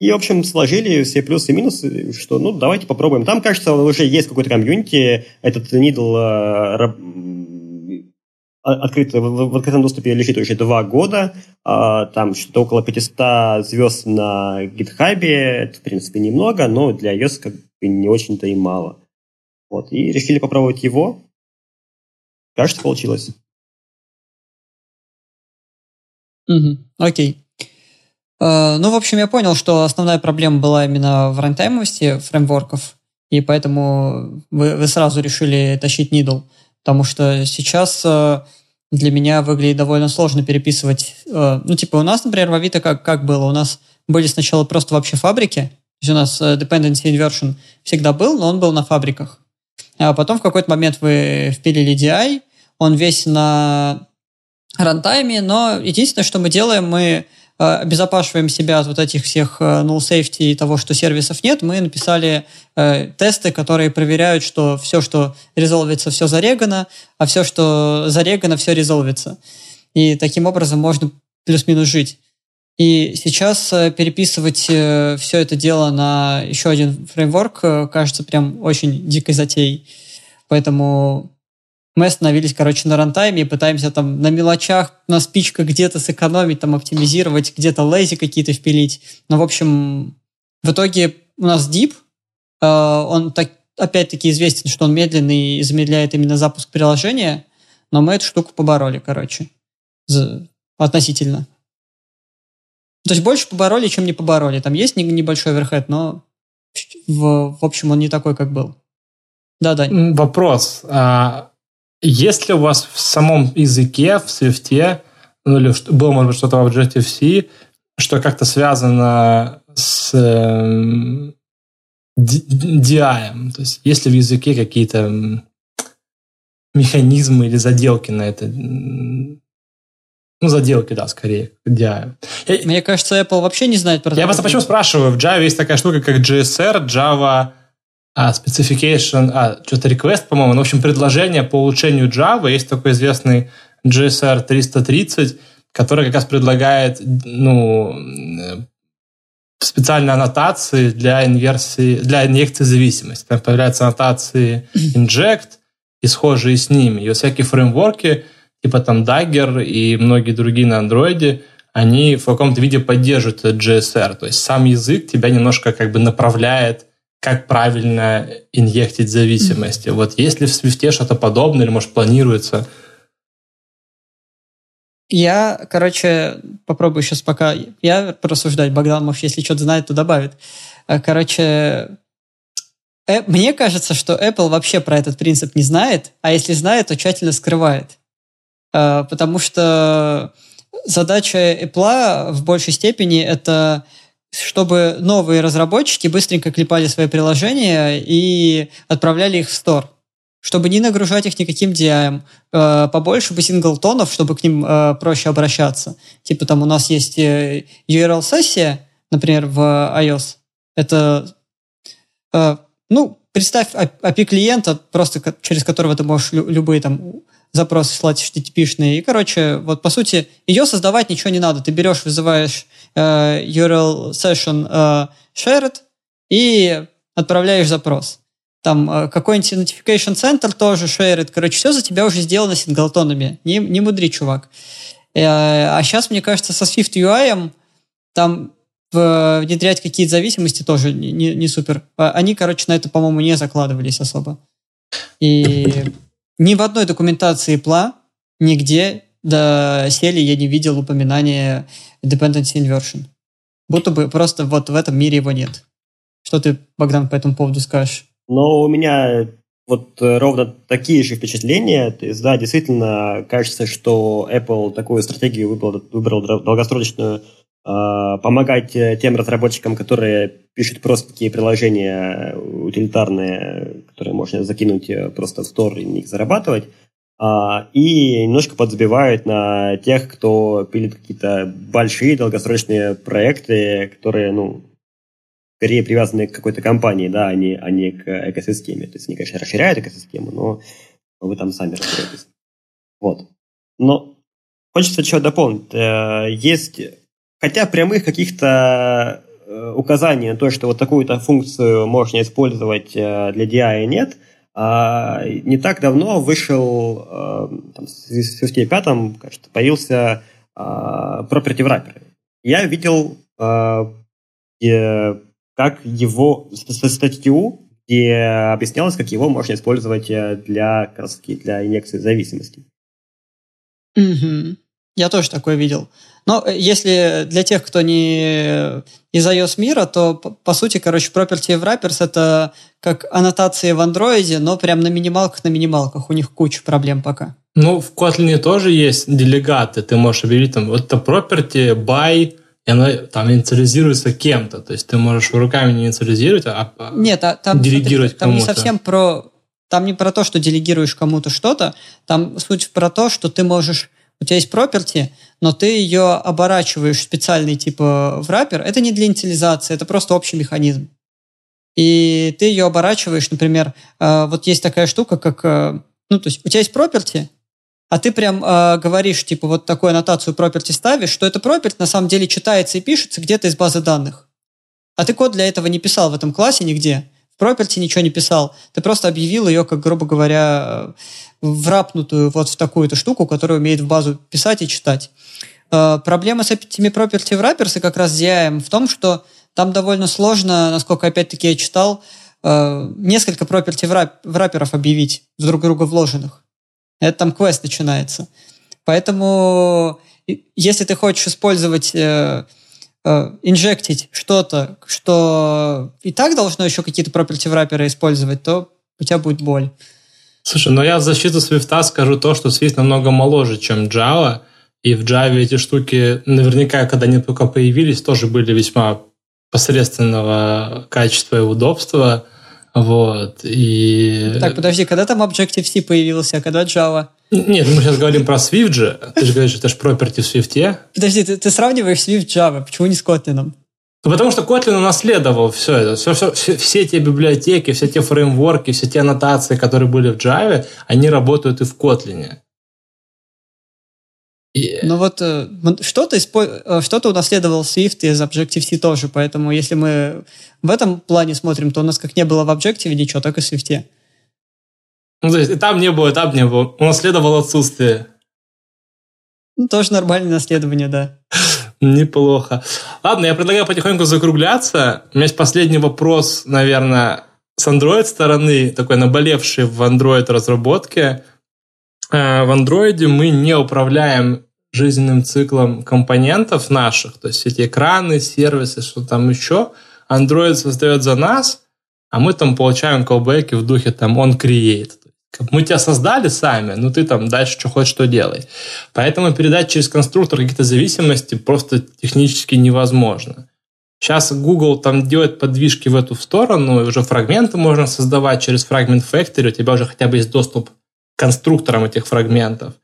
И, в общем, сложили все плюсы и минусы, что, ну, давайте попробуем. Там, кажется, уже есть какой-то комьюнити. Этот needle э, открыт, в открытом доступе лежит уже два года. А, там что-то около 500 звезд на GitHub. Это, в принципе, немного, но для iOS как бы не очень-то и мало. Вот. И решили попробовать его. Кажется, получилось. Окей. Uh, ну, в общем, я понял, что основная проблема была именно в рантаймовости фреймворков, и поэтому вы, вы сразу решили тащить Needle, потому что сейчас uh, для меня выглядит довольно сложно переписывать. Uh, ну, типа, у нас, например, в Авито как, как было? У нас были сначала просто вообще фабрики, то есть у нас dependency inversion всегда был, но он был на фабриках. А потом в какой-то момент вы впилили DI, он весь на рантайме, но единственное, что мы делаем, мы э, обезопашиваем себя от вот этих всех э, null safety и того, что сервисов нет, мы написали э, тесты, которые проверяют, что все, что резолвится, все зарегано, а все, что зарегано, все резолвится. И таким образом можно плюс-минус жить. И сейчас э, переписывать все это дело на еще один фреймворк кажется прям очень дикой затеей. Поэтому мы остановились, короче, на рантайме и пытаемся там на мелочах, на спичках где-то сэкономить, там оптимизировать, где-то лейзи какие-то впилить. Но, в общем, в итоге у нас дип, э, он так, опять-таки известен, что он медленный и замедляет именно запуск приложения, но мы эту штуку побороли, короче, за, относительно. То есть больше побороли, чем не побороли. Там есть небольшой оверхед, но в, в общем он не такой, как был. Да, да. Вопрос. А есть ли у вас в самом языке, в Swift, ну или было, может быть, что-то в Objective-C, что как-то связано с э, DI? То есть есть ли в языке какие-то механизмы или заделки на это? Ну, заделки, да, скорее, DI. Я, Мне кажется, Apple вообще не знает про Я просто почему спрашиваю, в Java есть такая штука, как GSR, Java а, Specification, а, что-то request, по-моему, ну, в общем, предложение по улучшению Java. Есть такой известный GSR 330, который как раз предлагает, ну, специальные аннотации для инверсии, для инъекции зависимости. Там появляются аннотации inject и схожие с ними. И вот всякие фреймворки, типа там Dagger и многие другие на андроиде, они в каком-то виде поддерживают этот GSR. То есть сам язык тебя немножко как бы направляет, как правильно инъектить зависимости. Вот есть ли в Swift что-то подобное или, может, планируется – я, короче, попробую сейчас пока я порассуждать. Богдан, может, если что-то знает, то добавит. Э, короче, э, мне кажется, что Apple вообще про этот принцип не знает, а если знает, то тщательно скрывает. Э, потому что задача Apple в большей степени это чтобы новые разработчики быстренько клепали свои приложения и отправляли их в стор чтобы не нагружать их никаким DI, э, побольше бы синглтонов, чтобы к ним э, проще обращаться. Типа там у нас есть э, URL-сессия, например, в iOS. Это, ну, представь API клиента, просто через которого ты можешь любые там запросы слать HTTP-шные. И, короче, вот по сути, ее создавать ничего не надо. Ты берешь, вызываешь URL session shared и отправляешь запрос там э, какой-нибудь notification center тоже шерит. Короче, все за тебя уже сделано синглтонами. Не, не мудри, чувак. Э, а сейчас, мне кажется, со Swift UI там внедрять какие-то зависимости тоже не, не, не супер. А они, короче, на это, по-моему, не закладывались особо. И ни в одной документации пла нигде до сели я не видел упоминания dependency inversion. Будто бы просто вот в этом мире его нет. Что ты, Богдан, по этому поводу скажешь? Но у меня вот э, ровно такие же впечатления. То есть, да, действительно, кажется, что Apple такую стратегию выбрал, выбрал долгосрочную, а, помогать э, тем разработчикам, которые пишут просто такие приложения утилитарные, которые можно закинуть э, просто в стор и них зарабатывать, и немножко подзабивают на тех, кто пилит какие-то большие долгосрочные проекты, которые, ну, скорее привязаны к какой-то компании, да, а не, а не к экосистеме. То есть они, конечно, расширяют экосистему, но вы там сами разберетесь. Вот. Но хочется чего дополнить. Э, есть, хотя прямых каких-то э, указаний на то, что вот такую-то функцию можно использовать э, для DI нет, а не так давно вышел, там, в Swift 5, кажется, появился property wrapper. Я видел как его статью, где объяснялось, как его можно использовать э, для краски, для инъекции зависимости. Угу. Я тоже такое видел. Но э, если для тех, кто не из iOS мира, то по сути, короче, property wrappers это как аннотации в андроиде, но прям на минималках на минималках. У них куча проблем пока. Ну, в Kotlin тоже есть делегаты. Ты можешь объявить там, вот это property by и оно там инициализируется кем-то. То есть ты можешь руками не инициализировать, а, а Нет, а, там, делегировать смотри, Там не совсем про... Там не про то, что делегируешь кому-то что-то, там суть про то, что ты можешь... У тебя есть property, но ты ее оборачиваешь специальный типа в раппер. Это не для инициализации, это просто общий механизм. И ты ее оборачиваешь, например, э, вот есть такая штука, как... Э, ну, то есть у тебя есть property, а ты прям э, говоришь, типа, вот такую аннотацию property ставишь, что это property на самом деле читается и пишется где-то из базы данных. А ты код для этого не писал в этом классе нигде. Property ничего не писал. Ты просто объявил ее, как, грубо говоря, врапнутую вот в такую-то штуку, которая умеет в базу писать и читать. Э, проблема с этими property wrappers как раз с DI в том, что там довольно сложно, насколько опять-таки я читал, э, несколько property врапперов объявить друг друга вложенных. Это там квест начинается. Поэтому, если ты хочешь использовать, э, инжектить что-то, что и так должно еще какие-то property wrapper использовать, то у тебя будет боль. Слушай, ну я в защиту Swift скажу то, что Swift намного моложе, чем Java, и в Java эти штуки наверняка, когда они только появились, тоже были весьма посредственного качества и удобства. Вот, и... Так, подожди, когда там Objective-C появился, а когда Java? Нет, мы сейчас говорим про Swift же. Ты же говоришь, это же property в Swift. Подожди, ты, ты сравниваешь Swift Java, почему не с Kotlin? Потому что Kotlin унаследовал все это. Все, все, все, все те библиотеки, все те фреймворки, все те аннотации, которые были в Java, они работают и в Kotlin. И... Ну вот э, что-то, э, что-то унаследовал Swift из Objective-C тоже, поэтому если мы в этом плане смотрим, то у нас как не было в Objective ничего, так и в Swift. Ну, то есть и там не было, и там не было. Унаследовал отсутствие. Ну, тоже нормальное наследование, да. Неплохо. Ладно, я предлагаю потихоньку закругляться. У меня есть последний вопрос, наверное, с Android стороны, такой наболевший в Android разработке. Э, в Android мы не управляем жизненным циклом компонентов наших, то есть эти экраны, сервисы, что там еще. Android создает за нас, а мы там получаем колбеки в духе там он create. Мы тебя создали сами, но ты там дальше что хочешь, что делай. Поэтому передать через конструктор какие-то зависимости просто технически невозможно. Сейчас Google там делает подвижки в эту сторону, и уже фрагменты можно создавать через Fragment Factory, у тебя уже хотя бы есть доступ к конструкторам этих фрагментов.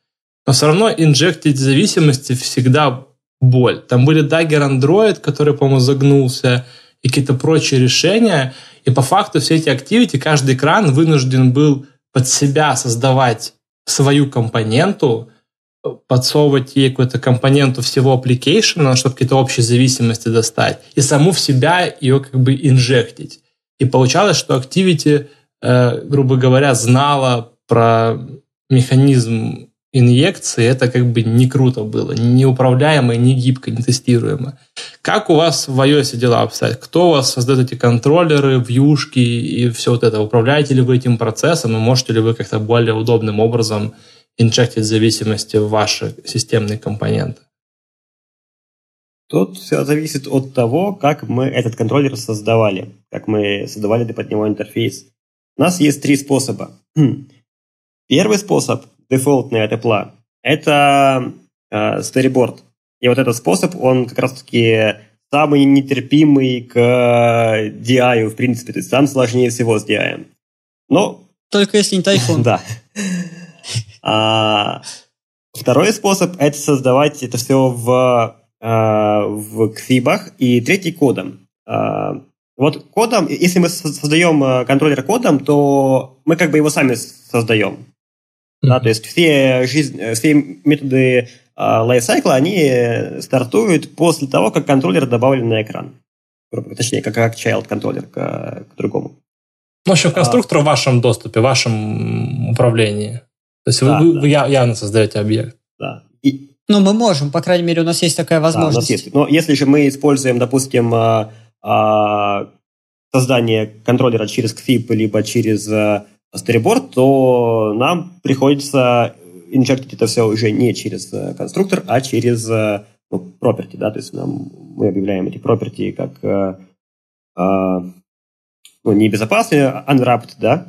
Но все равно инжектить зависимости всегда боль. Там были Dagger Android, который, по-моему, загнулся, и какие-то прочие решения. И по факту все эти активити, каждый экран вынужден был под себя создавать свою компоненту, подсовывать ей какую-то компоненту всего application, чтобы какие-то общие зависимости достать, и саму в себя ее как бы инжектить. И получалось, что Activity, э, грубо говоря, знала про механизм инъекции, это как бы не круто было, неуправляемо, не гибко, не тестируемо. Как у вас в iOS дела обстоят? Кто у вас создает эти контроллеры, вьюшки и все вот это? Управляете ли вы этим процессом и можете ли вы как-то более удобным образом инжектить зависимости в ваши системные компоненты? Тут все зависит от того, как мы этот контроллер создавали, как мы создавали под него интерфейс. У нас есть три способа. Первый способ дефолтный от Apple, это э, storyboard. И вот этот способ, он как раз-таки самый нетерпимый к DI, в принципе, то есть сам сложнее всего с DI. Но... Только если не тайфун. Да. А, второй способ – это создавать это все в, а, в ксибах, и третий – кодом. А, вот кодом, если мы создаем э, контроллер кодом, то мы как бы его сами создаем. Да, то есть все, жизнь, э, все методы лайфсайкла, они стартуют после того, как контроллер добавлен на экран. Точнее, как, как child контроллер к, к другому. Ну, в общем, конструктор а, в вашем доступе, в вашем управлении. То есть да, вы, да. вы явно создаете объект. Да. И, ну, мы можем, по крайней мере, у нас есть такая возможность. Да, у нас есть. Но если же мы используем, допустим, а, создание контроллера через KFIP, либо через storyboard, то нам приходится инжектить это все уже не через э, конструктор, а через э, ну, property, да, то есть нам, мы объявляем эти property как э, э, ну, небезопасные, unwrapped, да,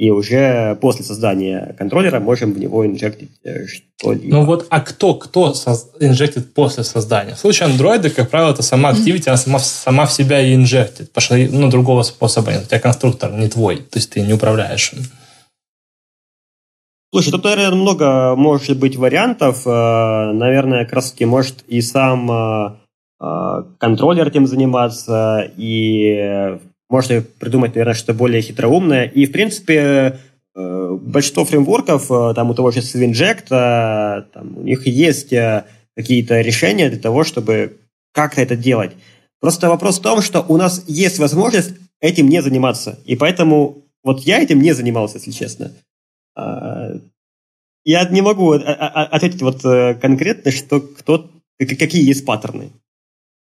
и уже после создания контроллера можем в него инжектить что-либо. Ну вот, а кто, кто инжектит после создания? В случае андроида, как правило, это сама Activity, она сама, сама в себя и инжектит, потому что ну, другого способа нет. У тебя конструктор не твой, то есть ты не управляешь им. Слушай, тут, наверное, много может быть вариантов. Э, наверное, как раз таки может и сам э, э, контроллер этим заниматься, и можно придумать, наверное, что-то более хитроумное. И, в принципе, большинство фреймворков, там у того же Swinject, там у них есть какие-то решения для того, чтобы как-то это делать. Просто вопрос в том, что у нас есть возможность этим не заниматься. И поэтому вот я этим не занимался, если честно. А, я не могу ответить вот э, конкретно, что кто, какие есть паттерны.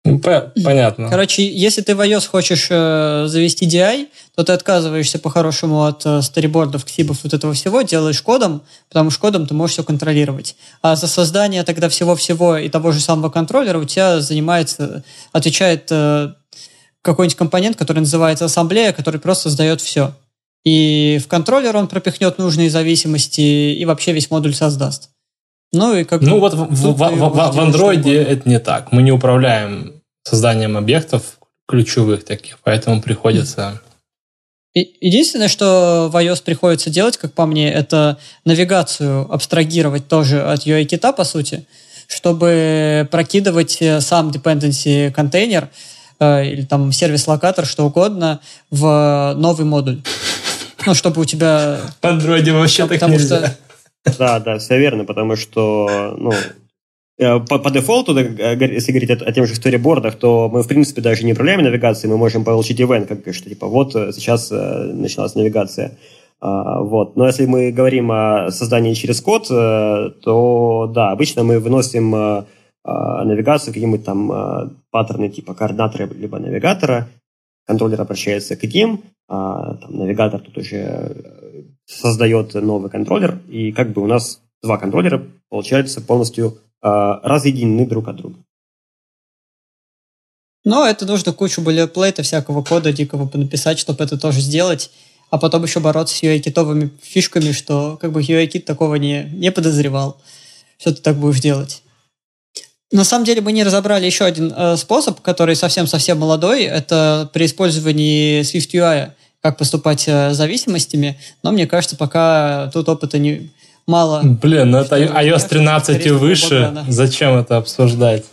Ну, понятно. Короче, если ты в iOS хочешь э, завести DI, то ты отказываешься по-хорошему от э, старибордов, ксибов, вот этого всего, делаешь кодом, потому что кодом ты можешь все контролировать. А за создание тогда всего-всего и того же самого контроллера у тебя занимается, отвечает э, какой-нибудь компонент, который называется ассамблея, который просто создает все. И в контроллер он пропихнет нужные зависимости и вообще весь модуль создаст. Ну, и как ну вот в, в, в, в, андроиде это не так. Мы не управляем созданием объектов ключевых таких, поэтому приходится Единственное, что в iOS приходится делать, как по мне, это навигацию абстрагировать тоже от UI-кита, по сути, чтобы прокидывать э, сам dependency контейнер э, или там сервис-локатор, что угодно, в новый модуль. Ну, чтобы у тебя... В андроиде вообще так нельзя. Что... Да, да, все верно, потому что, ну, Э, по, по дефолту, если говорить о, о тех же сторибордах, то мы, в принципе, даже не управляем навигацией, мы можем получить ивент, как что, типа, вот э, сейчас э, началась навигация. А, вот. Но если мы говорим о создании через код, то, да, обычно мы выносим навигацию, какие-нибудь там паттерны типа координатора либо навигатора, контроллер обращается к ним, а там, навигатор тут уже создает новый контроллер, и как бы у нас два контроллера, получается, полностью Э, разъединены друг от друга. Но это нужно кучу болеплейта, всякого кода дикого написать, чтобы это тоже сделать, а потом еще бороться с UI-китовыми фишками, что как бы UI-кит такого не, не подозревал, что ты так будешь делать. На самом деле мы не разобрали еще один э, способ, который совсем-совсем молодой, это при использовании Swift UI, как поступать э, с зависимостями, но мне кажется, пока тут опыта не, мало. Блин, ну это iOS 13 и выше. Зачем это обсуждать?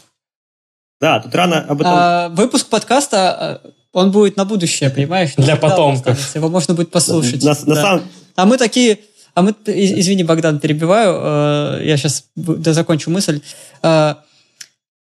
Да, тут рано об этом... А, выпуск подкаста, а, он будет на будущее, понимаешь? Для потомков. Его можно будет послушать. На, на самом... А мы такие... А мы, извини, Богдан, перебиваю, э, я сейчас закончу мысль.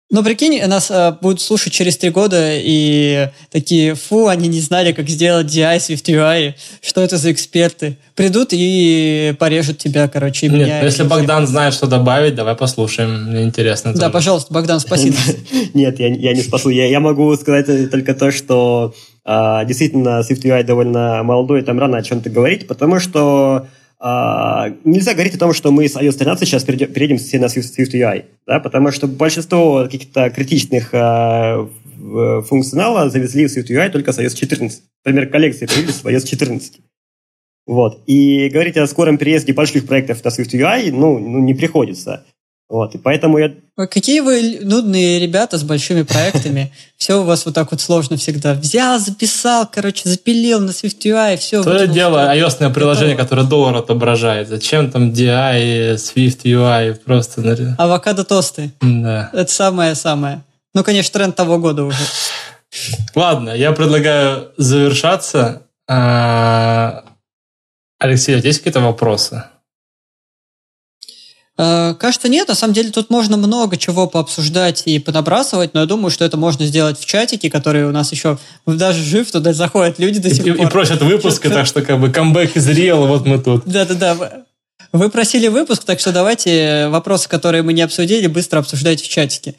Э, но прикинь, нас э, будут слушать через три года и такие, фу, они не знали, как сделать DI, Swift UI, что это за эксперты. Придут и порежут тебя, короче, и Нет, меня. если Богдан знает, что добавить, давай послушаем, мне интересно. Да, пожалуйста, Богдан, спасибо. Нет, я не спасу. Я могу сказать только то, что а, действительно Swift UI довольно молодой, там рано о чем-то говорить, потому что Uh, нельзя говорить о том, что мы с iOS 13 сейчас перейдем все на Swift, Swift UI, да, потому что большинство каких-то критичных uh, функционала завезли в Swift UI только с iOS 14. Например, коллекции появились в iOS 14. Вот. И говорить о скором переезде больших проектов на Swift UI, ну, ну не приходится. Вот, и поэтому я... Какие вы нудные ребята с большими проектами. Все у вас вот так вот сложно всегда. Взял, записал, короче, запилил на SwiftUI, все. То дело ios приложение, которое доллар отображает. Зачем там DI, SwiftUI, просто... Авокадо тосты. Да. Это самое-самое. Ну, конечно, тренд того года уже. Ладно, я предлагаю завершаться. А, Алексей, у тебя есть какие-то вопросы? Э, кажется, нет. На самом деле тут можно много чего пообсуждать и понабрасывать, но я думаю, что это можно сделать в чатике, который у нас еще даже жив, туда заходят люди до сих и, пор. И просят выпуска, так что как бы камбэк из Real, вот мы тут. Да-да-да. Вы просили выпуск, так что давайте вопросы, которые мы не обсудили, быстро обсуждайте в чатике.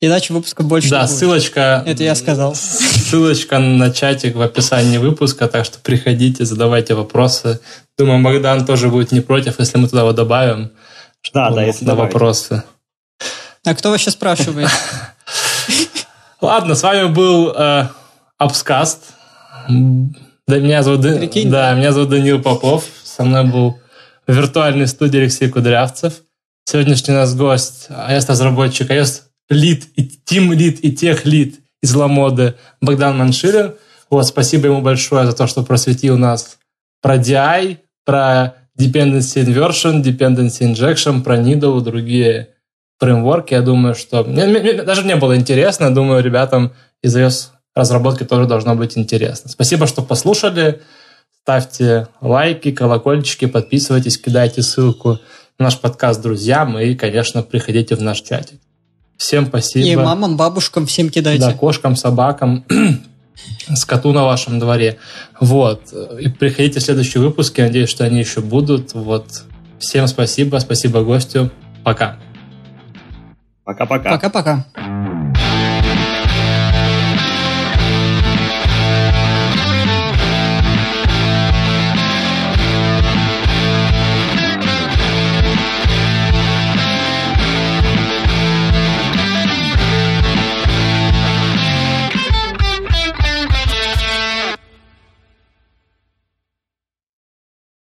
Иначе выпуска больше да, не будет. ссылочка... Это я сказал. Ссылочка на чатик в описании выпуска, так что приходите, задавайте вопросы. Думаю, Богдан тоже будет не против, если мы туда его добавим. Да, да, если на вопросы. А кто вообще спрашивает? Ладно, с вами был э, Апскаст. Да, меня зовут, Прикинь, да, меня зовут Данил Попов. Со мной был в виртуальной студии Алексей Кудрявцев. Сегодняшний у нас гость, iOS-разработчик, iOS лид, и тим лид, и тех лид из Ламоды Богдан Манширин. Вот, спасибо ему большое за то, что просветил нас про DI, про dependency inversion, dependency injection, про Needle, другие фреймворки. Я думаю, что... Мне, мне, даже мне было интересно. Думаю, ребятам из iOS разработки тоже должно быть интересно. Спасибо, что послушали. Ставьте лайки, колокольчики, подписывайтесь, кидайте ссылку на наш подкаст друзьям и, конечно, приходите в наш чатик. Всем спасибо. И мамам, бабушкам всем кидайте. Да, кошкам, собакам скоту на вашем дворе. Вот. И приходите в следующие выпуски. Надеюсь, что они еще будут. Вот. Всем спасибо. Спасибо гостю. Пока. Пока-пока. Пока-пока.